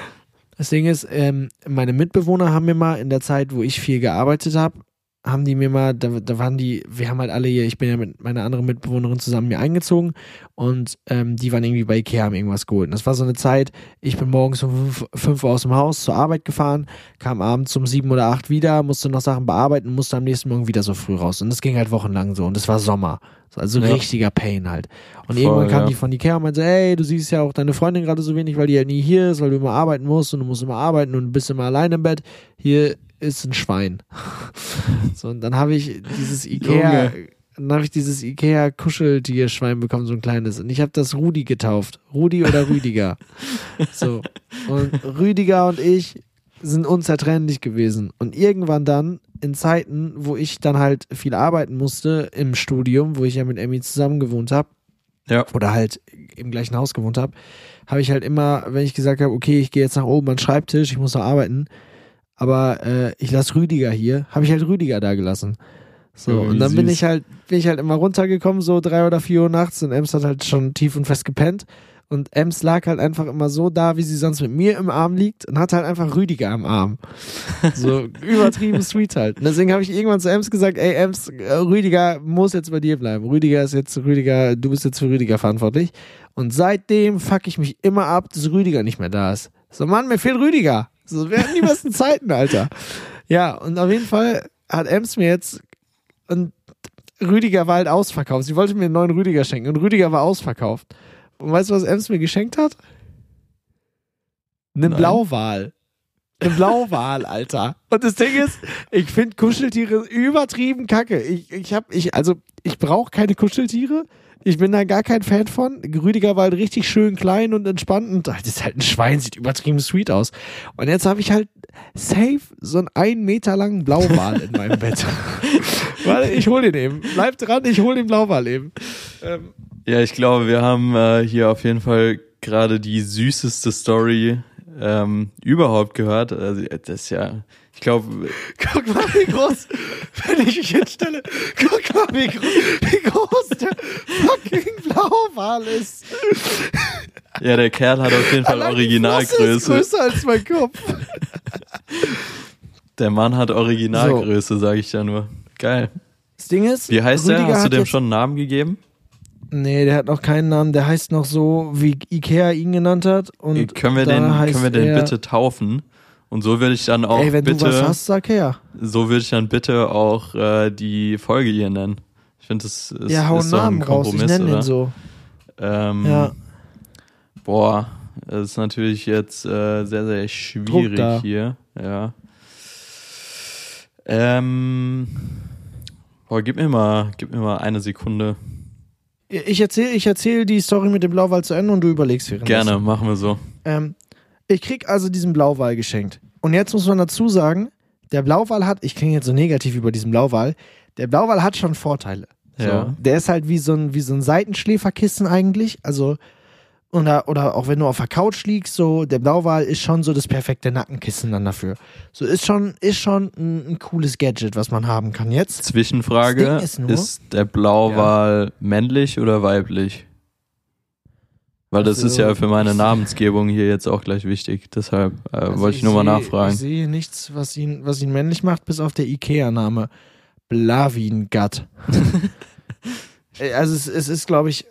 Das Ding ist, ähm, meine Mitbewohner haben mir mal in der Zeit, wo ich viel gearbeitet habe, haben die mir mal, da, da waren die, wir haben halt alle hier, ich bin ja mit meiner anderen Mitbewohnerin zusammen hier eingezogen und ähm, die waren irgendwie bei Ikea, haben irgendwas geholt. Und das war so eine Zeit, ich bin morgens um fünf, fünf Uhr aus dem Haus zur Arbeit gefahren, kam abends um sieben oder acht wieder, musste noch Sachen bearbeiten, musste am nächsten Morgen wieder so früh raus. Und das ging halt wochenlang so und es war Sommer. Also Ja. richtiger Pain halt. Und Voll, irgendwann kam ja. die von Ikea und meinte, ey, du siehst ja auch deine Freundin gerade so wenig, weil die ja nie hier ist, weil du immer arbeiten musst und du musst immer arbeiten und bist immer allein im Bett. Hier ist ein Schwein. <laughs> so, und dann habe ich dieses Ikea, Junge. dann habe ich dieses Ikea Kuscheltier-Schwein bekommen, so ein kleines. Und ich habe das Rudi getauft. Rudi oder Rüdiger. <laughs> so. Und Rüdiger und ich sind unzertrennlich gewesen. Und irgendwann dann, in Zeiten, wo ich dann halt viel arbeiten musste im Studium, wo ich ja mit Emmy zusammen gewohnt habe, Ja. oder halt im gleichen Haus gewohnt habe, habe ich halt immer, wenn ich gesagt habe, okay, ich gehe jetzt nach oben an den Schreibtisch, ich muss noch arbeiten, aber äh, ich lasse Rüdiger hier, habe ich halt Rüdiger da gelassen. So, wie und dann bin süß. ich halt, bin ich halt immer runtergekommen, so drei oder vier Uhr nachts und Ems hat halt schon tief und fest gepennt. Und Ems lag halt einfach immer so da, wie sie sonst mit mir im Arm liegt und hat halt einfach Rüdiger am Arm. <laughs> So übertrieben sweet halt. Und deswegen habe ich irgendwann zu Ems gesagt, ey Ems, äh, Rüdiger muss jetzt bei dir bleiben. Rüdiger ist jetzt Rüdiger, du bist jetzt für Rüdiger verantwortlich. Und seitdem fuck ich mich immer ab, dass Rüdiger nicht mehr da ist. So, Mann, mir fehlt Rüdiger. So, wir hatten die besten Zeiten, Alter. Ja, und auf jeden Fall hat Ems mir jetzt und Rüdiger war halt ausverkauft. Sie wollte mir einen neuen Rüdiger schenken und Rüdiger war ausverkauft. Und weißt du, was Ems mir geschenkt hat? Eine Nein. Blauwal. Eine Blauwal, Alter. Und das Ding ist, ich finde Kuscheltiere übertrieben kacke. Ich, ich hab, ich, also, ich brauche keine Kuscheltiere. Ich bin da gar kein Fan von. Rüdiger war halt richtig schön klein und entspannt und das ist halt ein Schwein, sieht übertrieben sweet aus. Und jetzt habe ich halt safe so einen einen Meter langen Blauwal in meinem Bett. <laughs> Warte, ich hol den eben. Bleib dran, ich hol den Blauwal eben. Ähm, Ja, ich glaube, wir haben äh, hier auf jeden Fall gerade die süßeste Story ähm, überhaupt gehört. Also, das ist ja, ich glaube, guck mal, wie groß, wenn ich mich jetzt stelle, guck mal, wie, gro wie groß der fucking Blauwal ist. ja, der Kerl hat auf jeden Fall Allein Flosse ist Originalgröße. größer als mein Kopf. Der Mann hat Originalgröße, sage ich ja nur. Geil. Das Ding ist, Wie heißt der? Rüdiger Hast du dem schon einen Namen gegeben? Nee, der hat noch keinen Namen. Der heißt noch so, wie Ikea ihn genannt hat. Und können wir da den, können wir den bitte taufen? Und so würde ich dann auch Ey, wenn bitte, du was hast, sag her. so würde ich dann bitte auch äh, die Folge hier nennen. Ich finde, das ist, ja, hau ist einen doch ein Namen raus. Ich Kompromiss, nenne den so. Ähm, Ja. Boah, das ist natürlich jetzt äh, sehr, sehr schwierig hier. Ja. Ähm, boah, gib mir mal, gib mir mal eine Sekunde. Ich erzähle ich erzähl die Story mit dem Blauwal zu Ende und du überlegst währenddessen. Gerne, machen wir so. Ähm, ich krieg also diesen Blauwal geschenkt. Und jetzt muss man dazu sagen, der Blauwal hat, ich klinge jetzt so negativ über diesen Blauwal, der Blauwal hat schon Vorteile. So, Ja. Der ist halt wie so ein, wie so ein Seitenschläferkissen eigentlich. Also, oder, oder auch wenn du auf der Couch liegst, so, der Blauwal ist schon so das perfekte Nackenkissen dann dafür. So, ist schon, ist schon ein, ein cooles Gadget, was man haben kann jetzt. Zwischenfrage, ist nur- ist der Blauwal männlich oder weiblich? Weil das Also, ist ja für meine ich- Namensgebung hier jetzt auch gleich wichtig. Deshalb äh, Also wollte ich nur mal sehe- nachfragen. Ich sehe nichts, was ihn, was ihn männlich macht, bis auf der Ikea-Name. Blavin-Gatt. Ey, <laughs> also es, es ist, glaube ich,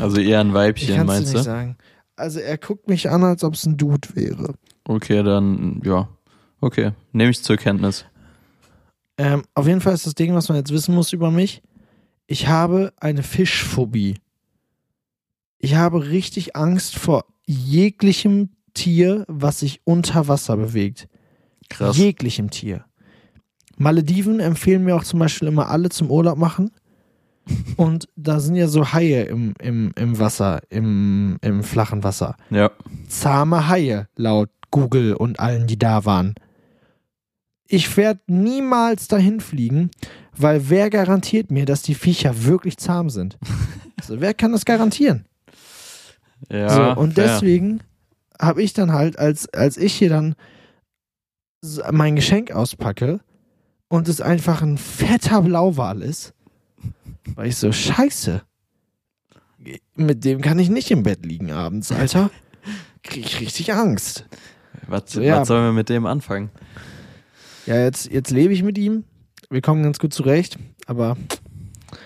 Also eher ein ich Weibchen, meinst nicht du? sagen. Also er guckt mich an, als ob es ein Dude wäre. Okay, dann, ja. Okay, nehme ich zur Kenntnis. Ähm, auf jeden Fall ist das Ding, was man jetzt wissen muss über mich. Ich habe eine Fischphobie. Ich habe richtig Angst vor jeglichem Tier, was sich unter Wasser bewegt. Krass. Jeglichem Tier. Malediven empfehlen mir auch zum Beispiel immer alle zum Urlaub machen. <laughs> Und da sind ja so Haie im, im, im Wasser, im, im flachen Wasser. Ja. Zahme Haie, laut Google und allen, die da waren. Ich werde niemals dahin fliegen, weil wer garantiert mir, dass die Viecher wirklich zahm sind? <laughs> Also, wer kann das garantieren? Ja. so, und fair. deswegen habe ich dann halt, als, als ich hier dann so mein Geschenk auspacke und es einfach ein fetter Blauwal ist, war ich so, scheiße. Mit dem kann ich nicht im Bett liegen abends, Alter. <laughs> Krieg ich richtig Angst. Was, ja. was sollen wir mit dem anfangen? Ja, jetzt, jetzt lebe ich mit ihm. Wir kommen ganz gut zurecht, aber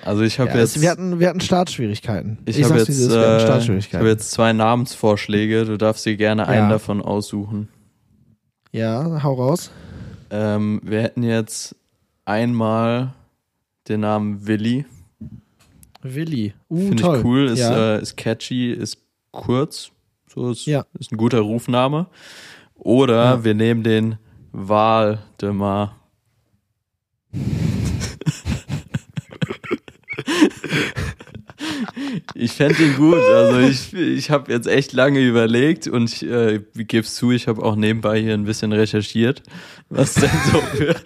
Also ich habe ja, jetzt, wir, hatten, wir hatten Startschwierigkeiten. ich habe sag's, wie jetzt, äh, ich habe jetzt zwei Namensvorschläge. Du darfst dir gerne einen Ja. davon aussuchen. ja, hau raus. Ähm, wir hätten jetzt einmal den Namen Willi. Willi. Uh, Finde ich cool, ist, ja. äh, ist catchy, ist kurz. So ist, Ja. ist ein guter Rufname. Oder wir nehmen den Waldemar. Ich fände ihn gut. Also ich, ich habe jetzt echt lange überlegt und ich äh, gebe zu, ich habe auch nebenbei hier ein bisschen recherchiert, was denn so für <laughs>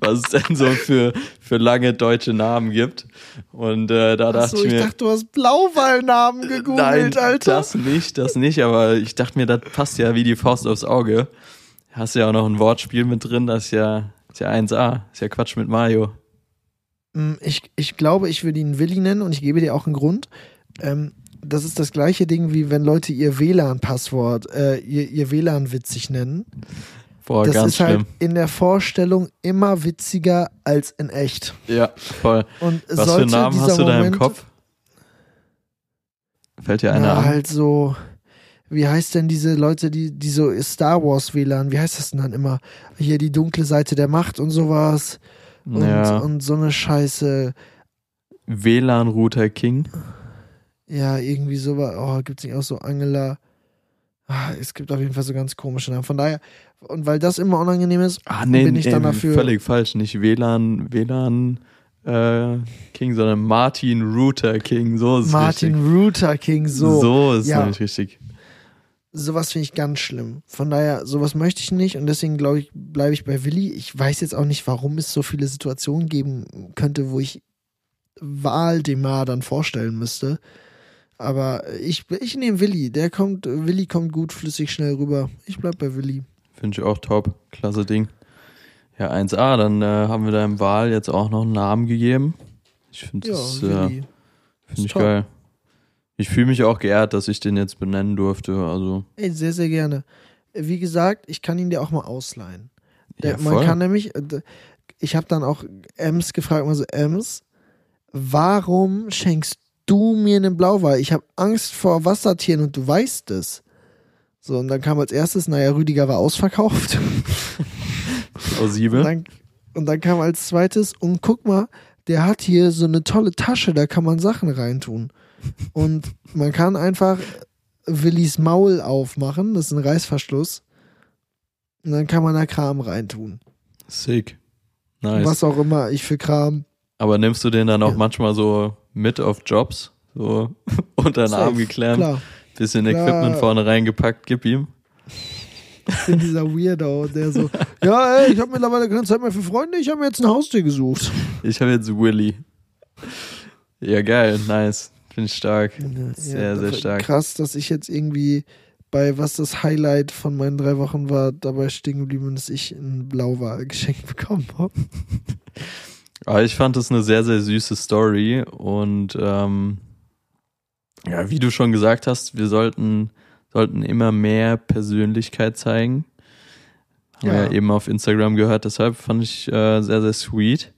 was es denn so für, für lange deutsche Namen gibt. Und äh, da dachte Achso, ich ich mir, dachte, du hast Blauwallnamen gegoogelt, Nein, Alter. das nicht, das nicht, aber ich dachte mir, das passt ja wie die Faust aufs Auge. Hast ja auch noch ein Wortspiel mit drin, das ist ja Ist ja 1A. Ist ja Quatsch mit Mario. Mm, Ich, ich glaube, ich würde ihn Willi nennen und ich gebe dir auch einen Grund. Ähm, das ist das gleiche Ding, wie wenn Leute ihr WLAN-Passwort, äh, ihr, ihr WLAN witzig nennen. Boah, das ganz ist halt schlimm. in der Vorstellung immer witziger als in echt. Ja, voll. Und Was für sollte Namen hast du da im Kopf? Fällt dir einer Na, an? halt so, wie heißt denn diese Leute, die, die so Star Wars WLAN, wie heißt das denn dann immer? Hier die dunkle Seite der Macht und sowas. Und, ja. und so eine Scheiße. WLAN-Router King. Ja, irgendwie sowas. Oh, gibt's nicht auch so Angela? Ah, es gibt auf jeden Fall so ganz komische Namen. Von daher, und weil das immer unangenehm ist, Ah, nee, bin ich dann nee, dafür. völlig falsch. Nicht WLAN, WLAN äh, King, sondern Martin Router King. So ist es Martin richtig. Luther King, so. So ist es Ja. nämlich richtig. Sowas finde ich ganz schlimm. Von daher, sowas möchte ich nicht und deswegen glaube ich, bleibe ich bei Willi. Ich weiß jetzt auch nicht, warum es so viele Situationen geben könnte, wo ich Waldemar dann vorstellen müsste. Aber ich, ich nehme Willi. Der kommt, Willi kommt gut, flüssig, schnell rüber. Ich bleib bei Willi. Finde ich auch top. Klasse Ding. Ja, 1A, dann äh, haben wir deinem Wahl jetzt auch noch einen Namen gegeben. Ich finde Ja, das äh, Willi. find ich top. geil. Ich fühle mich auch geehrt, dass ich den jetzt benennen durfte. Also, Ey, sehr, sehr gerne. Wie gesagt, ich kann ihn dir auch mal ausleihen. Der, ja, man kann nämlich, äh, ich habe dann auch Ems gefragt, mal so, Ems, warum schenkst du mir einen Blauwal? Ich habe Angst vor Wassertieren und du weißt es. So, und dann kam als erstes, naja, Rüdiger war ausverkauft. <laughs> und, plausibel. dann, und dann kam als zweites, und guck mal, der hat hier so eine tolle Tasche, da kann man Sachen reintun. Und man kann einfach Willis Maul aufmachen, das ist ein Reißverschluss. Und dann kann man da Kram reintun. Sick. Nice. Was auch immer ich für Kram. Aber nimmst du den dann auch Ja. manchmal so mit auf Jobs? So <laughs> unter den Arm geklemmt, Klar. bisschen Klar. Equipment vorne reingepackt, gib ihm. Ich bin dieser Weirdo, der so, <laughs> ja, ey, ich habe mittlerweile keine Zeit mehr für Freunde, ich habe mir jetzt ein Haustier gesucht. Ich habe jetzt Willy. Ja, geil, nice. Finde ich stark. Sehr, Ja, sehr stark. Krass, dass ich jetzt irgendwie bei was das Highlight von meinen drei Wochen war, dabei stehen geblieben bin, dass ich ein Blauwal geschenkt <laughs> bekommen habe. Aber ich fand das eine sehr, sehr süße Story und ähm, ja, wie du schon gesagt hast, wir sollten, sollten immer mehr Persönlichkeit zeigen. Haben wir Ja. ja eben auf Instagram gehört, deshalb fand ich äh, sehr, sehr sweet.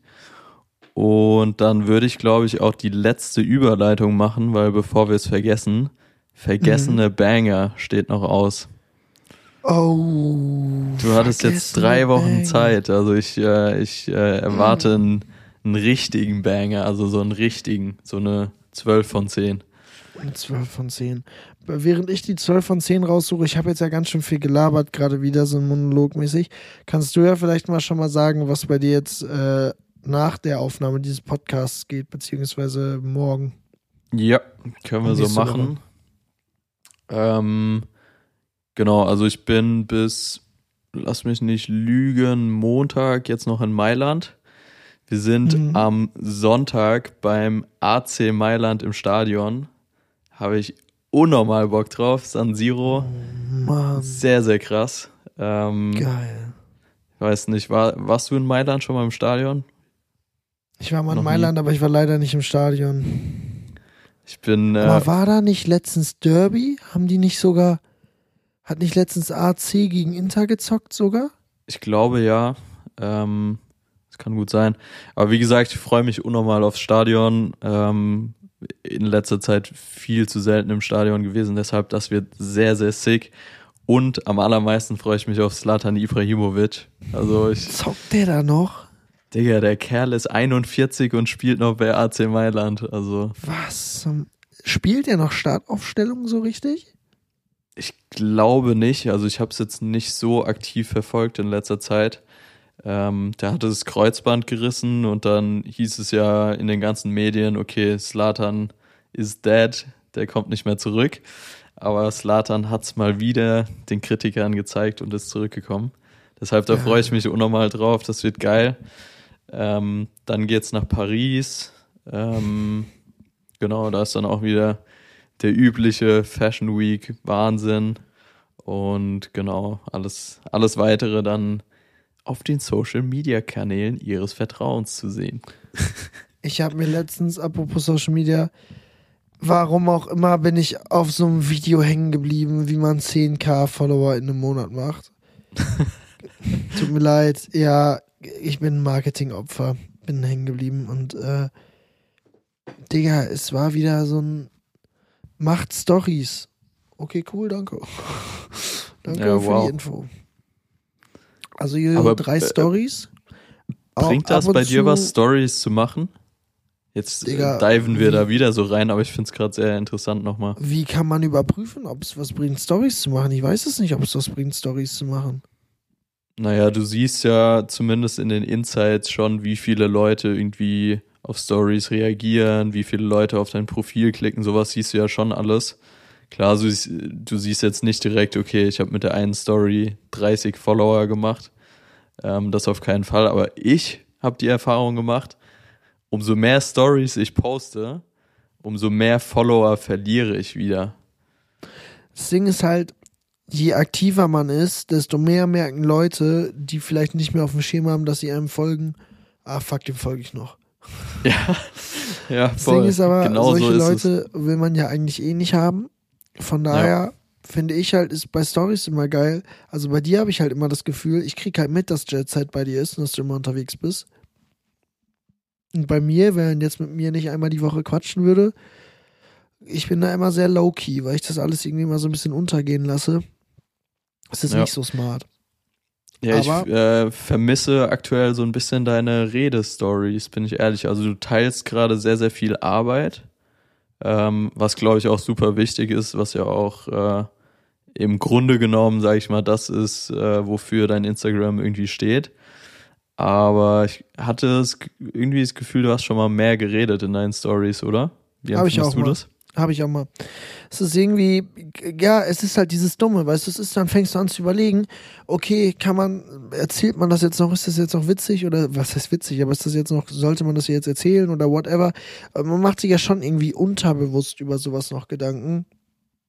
Und dann würde ich, glaube ich, auch die letzte Überleitung machen, weil bevor wir es vergessen, vergessene Mhm. Banger steht noch aus. Oh. Du hattest jetzt drei Wochen Banger. Zeit, also ich, äh, ich äh, erwarte einen, einen richtigen Banger, also so einen richtigen, so eine 12 von 10. 12 von 10. Während ich die 12 von 10 raussuche, ich habe jetzt ja ganz schön viel gelabert, gerade wieder so monologmäßig. Kannst du ja vielleicht mal schon mal sagen, was bei dir jetzt äh, nach der Aufnahme dieses Podcasts geht, beziehungsweise morgen. Ja, können wir so machen. Ähm, genau, also ich bin bis, lass mich nicht lügen, Montag jetzt noch in Mailand. Wir sind Mhm. am Sonntag beim AC Mailand im Stadion. Habe ich unnormal Bock drauf. San Siro, Mann, sehr, sehr krass. Ähm, geil. ich weiß nicht, war, warst du in Mailand schon mal im Stadion? Ich war mal in noch nie. Mailand, aber ich war leider nicht im Stadion. Ich bin, äh, Aber war da nicht letztens Derby? Haben die nicht sogar, hat nicht letztens AC gegen Inter gezockt sogar? Ich glaube ja. Ähm, das kann gut sein. Aber wie gesagt, ich freue mich unnormal aufs Stadion. Ähm, in letzter Zeit viel zu selten im Stadion gewesen, deshalb das wird sehr, sehr sick. Und am allermeisten freue ich mich auf Slatan Ibrahimovic. Also ich, Zockt der da noch? Digga, der Kerl ist 41 und spielt noch bei AC Mailand. Also Was? Spielt er noch Startaufstellung so richtig? ich glaube nicht. Also ich habe es jetzt nicht so aktiv verfolgt in letzter Zeit. Ähm, der hatte das Kreuzband gerissen und dann hieß es ja in den ganzen Medien, okay, Slatan is dead, der kommt nicht mehr zurück. Aber Slatan hat's mal wieder den Kritikern gezeigt und ist zurückgekommen. Deshalb da Ja. freue ich mich unnormal drauf, das wird geil. Ähm, dann geht's nach Paris. Ähm, genau, da ist dann auch wieder der übliche Fashion Week Wahnsinn. Und genau, alles, alles weitere dann auf den Social Media Kanälen ihres Vertrauens zu sehen. <laughs> Ich habe mir letztens, apropos Social Media, warum auch immer, bin ich auf so einem Video hängen geblieben, wie man 10k Follower in einem Monat macht. <laughs> Tut mir leid, ja, ich bin Marketingopfer, bin hängen geblieben und äh, Digga, es war wieder so ein Macht Stories. Okay, cool, danke. <laughs> danke Ja, für wow. die Info. Also hier Aber, drei äh, Stories. Bringt das bei dir was, Stories zu machen? Jetzt Digga, äh, diven wir wie- da wieder so rein, aber ich finde es gerade sehr interessant nochmal. Wie kann man überprüfen, ob es was bringt, Stories zu machen? Ich weiß es nicht, ob es was bringt, Stories zu machen. Naja, du siehst ja zumindest in den Insights schon, wie viele Leute irgendwie auf Stories reagieren, wie viele Leute auf dein Profil klicken, sowas siehst du ja schon alles. Klar, du, siehst- du siehst jetzt nicht direkt, okay, ich habe mit der einen Story 30 Follower gemacht. Ähm, das auf keinen Fall, aber ich habe die Erfahrung gemacht, umso mehr Stories ich poste, umso mehr Follower verliere ich wieder. Das Ding ist halt, je aktiver man ist, desto mehr merken Leute, die vielleicht nicht mehr auf dem Schema haben, dass sie einem folgen. Ah, fuck, dem folge ich noch. Ja, ja Das voll. Ding ist aber, genau solche so ist es. Leute will man ja eigentlich eh nicht haben. Von daher finde ich halt, ist bei Stories immer geil. Also bei dir habe ich halt immer das Gefühl, ich krieg halt mit, dass Jet Set bei dir ist und dass du immer unterwegs bist. Und bei mir, wenn jetzt mit mir nicht einmal die Woche quatschen würde, ich bin da immer sehr low-key, weil ich das alles irgendwie mal so ein bisschen untergehen lasse. Es ist Ja. nicht so smart. Ja, ich Aber- äh, vermisse aktuell so ein bisschen deine Redestories, bin ich ehrlich. Also du teilst gerade sehr, sehr viel Arbeit, ähm, was glaube ich auch super wichtig ist, was ja auch äh, im Grunde genommen, sage ich mal, das ist, äh, wofür dein Instagram irgendwie steht. Aber ich hatte das, irgendwie das Gefühl, du hast schon mal mehr geredet in deinen Stories, oder? Wie ich empfindest auch du mal. das? Habe ich auch mal. Es ist irgendwie, ja, es ist halt dieses Dumme, weißt du, es ist, dann fängst du an zu überlegen, okay, kann man, erzählt man das jetzt noch, ist das jetzt noch witzig oder was heißt witzig, aber ist das jetzt noch, sollte man das jetzt erzählen oder whatever? Aber man macht sich ja schon irgendwie unterbewusst über sowas noch Gedanken.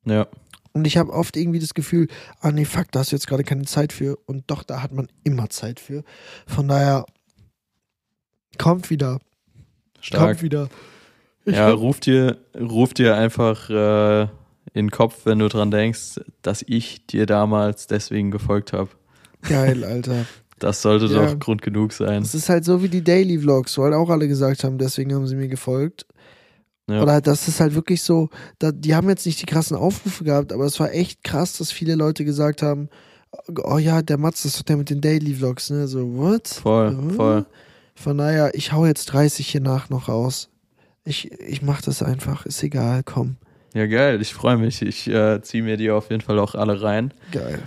Ja. Und ich habe oft irgendwie das Gefühl, ah nee, fuck, da hast du jetzt gerade keine Zeit für. Und doch, da hat man immer Zeit für. Von daher, kommt wieder. Stark. Kommt wieder. Ja, bin- ruf dir, ruf dir einfach äh, in den Kopf, wenn du dran denkst, dass ich dir damals deswegen gefolgt habe. Geil, Alter. Das sollte Ja. doch Grund genug sein. Es ist halt so wie die Daily Vlogs, wo halt auch alle gesagt haben, deswegen haben sie mir gefolgt. Ja. Oder das ist halt wirklich so, da, die haben jetzt nicht die krassen Aufrufe gehabt, aber es war echt krass, dass viele Leute gesagt haben, oh ja, der Mats, das ist doch der mit den Daily Vlogs, ne? So, what? Voll, Äh? voll. Von daher, ich hau jetzt 30 hier nach noch raus. Ich, ich mach das einfach, ist egal, komm. Ja, geil, ich freue mich. Ich äh, ziehe mir die auf jeden Fall auch alle rein. Geil.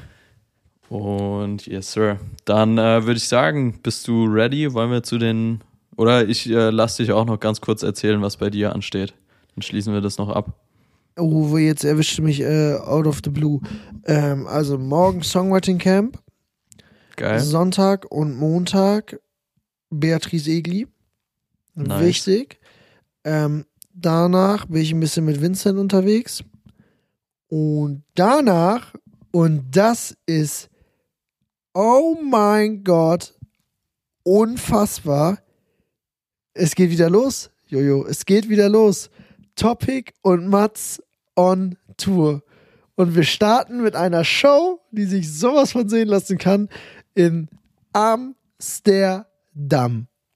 Und yes, Sir. Dann äh, würde ich sagen, bist du ready? Wollen wir zu den. Oder ich äh, lass dich auch noch ganz kurz erzählen, was bei dir ansteht. Dann schließen wir das noch ab. Oh, jetzt erwischte mich äh, out of the blue. Ähm, also morgen Songwriting Camp. Geil. Sonntag und Montag Beatrice Egli. Nice. Wichtig. Ähm, danach bin ich ein bisschen mit Vincent unterwegs. Und danach, und das ist, oh mein Gott, unfassbar. Es geht wieder los, Jojo. Es geht wieder los. Topic und Mats on Tour. Und wir starten mit einer Show, die sich sowas von sehen lassen kann, in Amsterdam.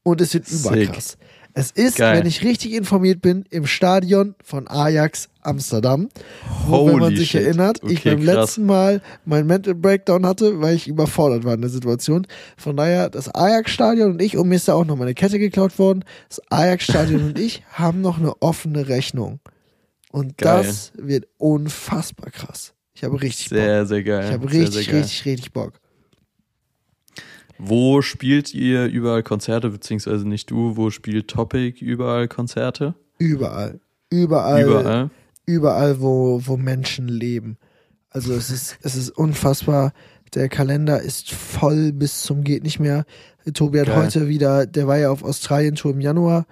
Und es wird Sick. überkrass. Es ist, Geil. wenn ich richtig informiert bin, im Stadion von Ajax Amsterdam. Wo, wenn man Holy sich shit. erinnert, ich Okay, beim krass. letzten Mal meinen Mental Breakdown hatte, weil ich überfordert war in der Situation. Von daher, das Ajax-Stadion und ich, und mir ist da auch noch meine Kette geklaut worden, das Ajax-Stadion <laughs> und ich haben noch eine offene Rechnung. Und Geil. das wird unfassbar krass. Ich habe richtig Bock. Sehr, sehr geil. Ich habe sehr, richtig, sehr geil. richtig, richtig Bock. Wo spielt ihr überall Konzerte, beziehungsweise nicht du, wo spielt Topic überall Konzerte? Überall. Überall. Überall. überall, wo, wo Menschen leben. Also es ist, <laughs> es ist unfassbar. Der Kalender ist voll bis zum geht nicht mehr. Tobi hat Geil. heute wieder, der war ja auf Australien-Tour im Januar.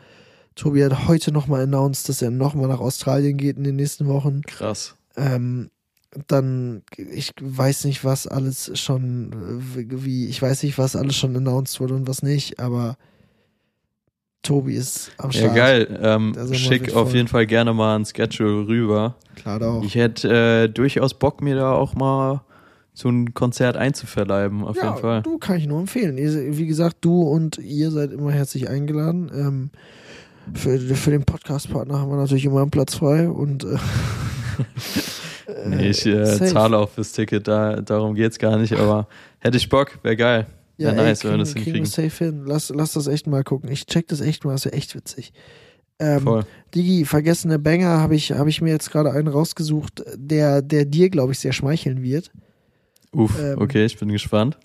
Tobi hat heute nochmal announced, dass er nochmal nach Australien geht in den nächsten Wochen. Krass. Ähm, dann, ich weiß nicht, was alles schon, äh, wie, ich weiß nicht, was alles schon announced wurde und was nicht, aber Tobi ist am Ja, Start. geil. Ähm, schick auf jeden Fall gerne mal ein Schedule rüber. Klar doch. Ich hätte äh, durchaus Bock, mir da auch mal so ein Konzert einzuverleiben, auf ja, jeden Fall. du kann ich nur empfehlen. Wie gesagt, du und ihr seid immer herzlich eingeladen. Ähm, für, für den Podcast-Partner haben wir natürlich immer einen Platz frei und äh, <laughs> Nee, ich äh, zahle auch fürs Ticket, da, darum geht's gar nicht, aber hätte ich Bock, wäre geil. Ja, Wär ey, nice, wenn wir kriegen, das kriegen wir safe hin. Lass, lass das echt mal gucken. Ich check das echt mal, das ist ja echt witzig. Ähm, Voll. Digi, vergessene Banger habe ich, hab ich mir jetzt gerade einen rausgesucht, der, der dir, glaube ich, sehr schmeicheln wird. Uff, ähm, okay, ich bin gespannt.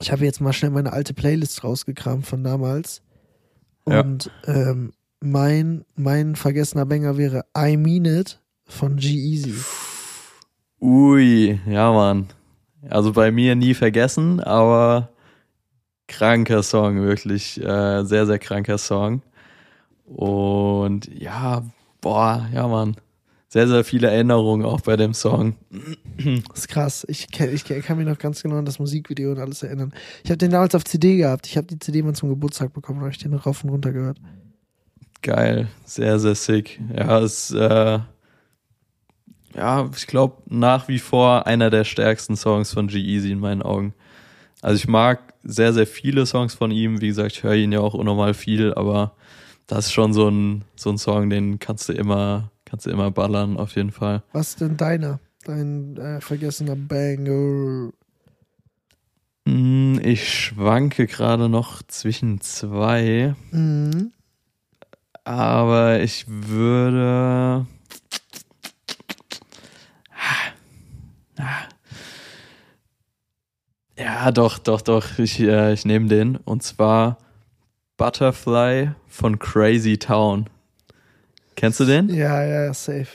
Ich habe jetzt mal schnell meine alte Playlist rausgekramt von damals. Ja. Und ähm, mein, mein vergessener Banger wäre I Mean It von G-Eazy. Ui, ja, Mann. Also bei mir nie vergessen, aber kranker Song, wirklich äh, sehr, sehr kranker Song. Und ja, boah, ja, Mann. Sehr, sehr viele Erinnerungen auch bei dem Song. Das ist krass. Ich, kenn, ich kann mich noch ganz genau an das Musikvideo und alles erinnern. Ich habe den damals auf CD gehabt. Ich habe die CD mal zum Geburtstag bekommen und habe ich den rauf und runter gehört. Geil, sehr, sehr sick. Ja, ist, äh, ja, ich glaube, nach wie vor einer der stärksten Songs von G-Eazy in meinen Augen. Also ich mag sehr, sehr viele Songs von ihm. Wie gesagt, ich höre ihn ja auch unnormal viel, aber das ist schon so ein, so ein Song, den kannst du immer, kannst du immer ballern, auf jeden Fall. Was ist denn deiner? Dein äh, vergessener Banger? Hm, Ich schwanke gerade noch zwischen zwei, Mhm. aber ich würde. Ja, doch, doch, doch. Ich, äh, ich nehme den. Und zwar Butterfly von Crazy Town. Kennst du den? Ja, ja, ja, safe.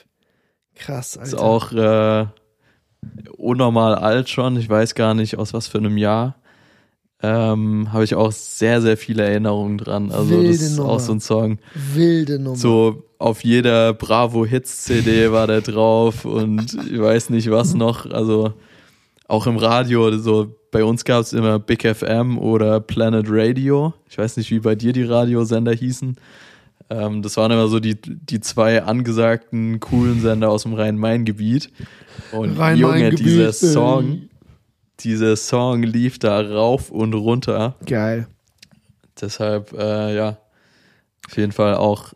Krass, Alter. Ist auch äh, unnormal alt schon. Ich weiß gar nicht, aus was für einem Jahr. Ähm, Habe ich auch sehr, sehr viele Erinnerungen dran. Also Wilde das ist Nummer. auch so ein Song. Wilde Nummer. So auf jeder Bravo Hits CD war der drauf und ich weiß nicht was noch. Also auch im Radio, so bei uns gab es immer Big FM oder Planet Radio. Ich weiß nicht, wie bei dir die Radiosender hießen. Ähm, das waren immer so die, die zwei angesagten coolen Sender aus dem Rhein-Main-Gebiet. Und Junge, Rhein-Main-Gebiet, dieser ey. Song, dieser Song lief da rauf und runter. Geil. Deshalb, äh, ja, auf jeden Fall auch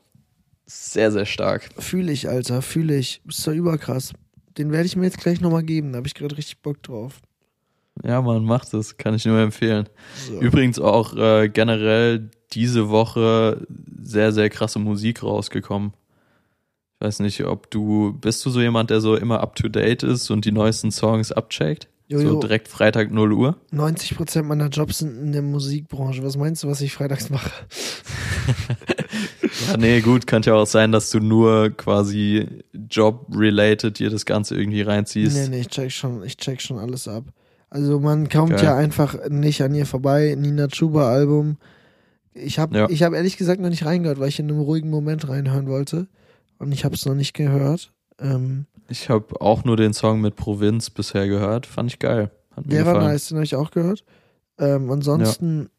sehr, sehr stark. Fühle ich, Alter, fühle ich. Ist doch überkrass. Den werde ich mir jetzt gleich nochmal geben. Da habe ich gerade richtig Bock drauf. Ja, man, macht es, kann ich nur empfehlen. So. Übrigens auch äh, generell diese Woche sehr, sehr krasse Musik rausgekommen. Ich weiß nicht, ob du, bist du so jemand, der so immer up to date ist und die neuesten Songs abcheckt? So Jojo, direkt Freitag 0 Uhr? 90% meiner Jobs sind in der Musikbranche. Was meinst du, was ich freitags mache? <laughs> Ja, nee, gut, könnte ja auch sein, dass du nur quasi job-related dir das Ganze irgendwie reinziehst. Nee, nee, ich check schon, ich check schon alles ab. Also man kommt Geil. ja einfach nicht an ihr vorbei. Nina Chuba Album. Ich habe Ja. ich hab ehrlich gesagt noch nicht reingehört, weil ich in einem ruhigen Moment reinhören wollte. Und ich habe es noch nicht gehört. Ähm, Ich habe auch nur den Song mit Provinz bisher gehört. Fand ich geil. Der war gefallen. nice, den habe ich auch gehört. Ähm, ansonsten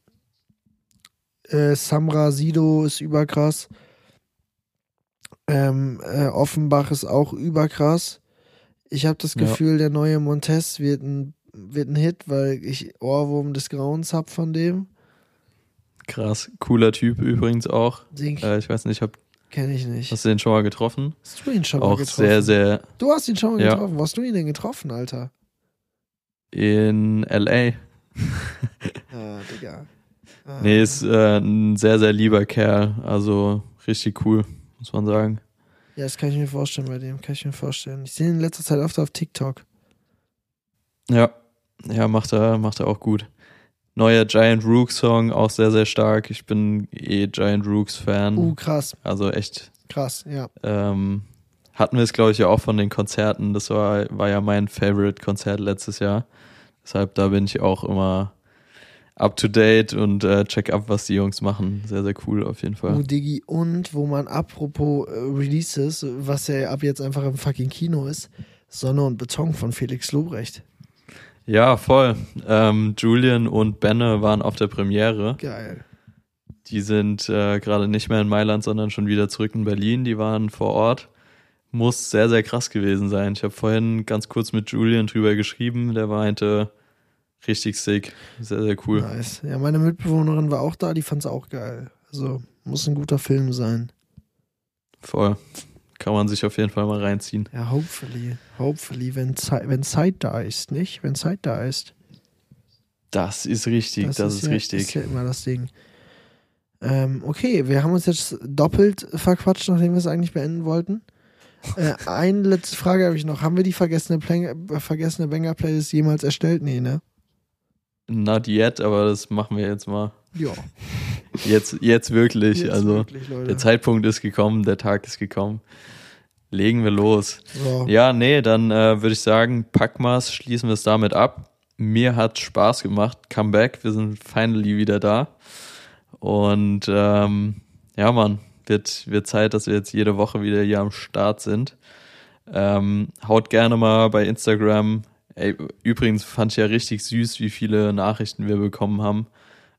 äh, Samra Sido ist überkrass. Ähm, äh, Offenbach ist auch überkrass. Ich habe das Ja. Gefühl, der neue Montes wird ein, wird ein Hit, weil ich Ohrwurm des Grauens hab von dem. Krass. Cooler Typ übrigens auch. Äh, ich weiß nicht, hab, kenne ich nicht. hast du den schon mal getroffen? Hast du ihn schon mal Auch getroffen? sehr, sehr Du hast ihn schon mal Ja. getroffen. Wo hast du ihn denn getroffen, Alter? in L.A. <laughs> Ah, Digga. Ah. Nee, ist äh, ein sehr, sehr lieber Kerl. Also richtig cool, muss man sagen. Ja, das kann ich mir vorstellen bei dem. Kann ich mir vorstellen. Ich sehe ihn in letzter Zeit oft auf TikTok. Ja, ja, macht er, macht er auch gut. Neuer Giant Rooks Song, auch sehr, sehr stark. Ich bin eh Giant Rooks Fan. Uh, krass. Also echt, Krass, ja. ähm, hatten wir es, glaube ich, ja auch von den Konzerten. Das war, war ja mein Favorite-Konzert letztes Jahr. Deshalb, da bin ich auch immer up to date und äh, check ab, was die Jungs machen. Sehr, sehr cool auf jeden Fall. Oh, Diggi. Und wo man apropos äh, Releases, was ja ab jetzt einfach im fucking Kino ist, Sonne und Beton von Felix Lobrecht. Ja, voll. Ähm, Julian und Benne waren auf der Premiere. Geil. Die sind äh, gerade nicht mehr in Mailand, sondern schon wieder zurück in Berlin. Die waren vor Ort. Muss sehr, sehr krass gewesen sein. Ich habe vorhin ganz kurz mit Julian drüber geschrieben. Der meinte, richtig sick. Sehr, sehr cool. Nice. Ja, meine Mitbewohnerin war auch da, die fand's auch geil. Also, muss ein guter Film sein. Voll. Kann man sich auf jeden Fall mal reinziehen. Ja, hopefully. Hopefully, wenn, Zeit, wenn Zeit da ist, nicht? Wenn Zeit da ist. Das ist richtig, das, ist, ja, richtig. ist ja immer das Ding. Ähm, okay, wir haben uns jetzt doppelt verquatscht, nachdem wir es eigentlich beenden wollten. Äh, <laughs> eine letzte Frage habe ich noch. Haben wir die vergessene, äh, vergessene Banger-Playlist jemals erstellt? Nee, ne? Not yet, aber das machen wir jetzt mal. Ja. <laughs> Jetzt, jetzt wirklich. Jetzt also wirklich, der Zeitpunkt ist gekommen, der Tag ist gekommen. Legen wir los. So. Ja, nee, dann äh, würde ich sagen, Packmas schließen wir es damit ab. Mir hat Spaß gemacht. Comeback, wir sind finally wieder da. Und ähm, ja, Mann, wird, wird Zeit, dass wir jetzt jede Woche wieder hier am Start sind. Ähm, haut gerne mal bei Instagram. Ey, übrigens fand ich ja richtig süß, wie viele Nachrichten wir bekommen haben,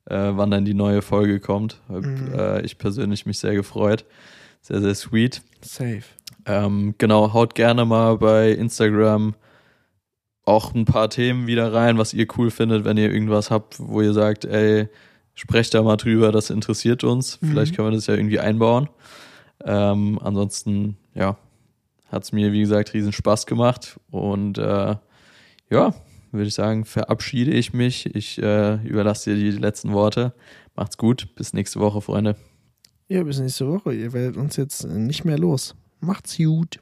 äh, wann dann die neue Folge kommt. Mhm. äh, ich persönlich mich sehr gefreut. Sehr, sehr sweet. Safe. Ähm, genau, haut gerne mal bei Instagram auch ein paar Themen wieder rein, was ihr cool findet, wenn ihr irgendwas habt, wo ihr sagt, ey, sprecht da mal drüber, das interessiert uns. Mhm. Vielleicht können wir das ja irgendwie einbauen. Ähm, ansonsten, ja, hat's mir, wie gesagt, riesen Spaß gemacht. Und äh, ja, würde ich sagen, verabschiede ich mich. Ich äh, überlasse dir die letzten Worte. Macht's gut. Bis nächste Woche, Freunde. Ja, bis nächste Woche. Ihr werdet uns jetzt nicht mehr los. Macht's gut.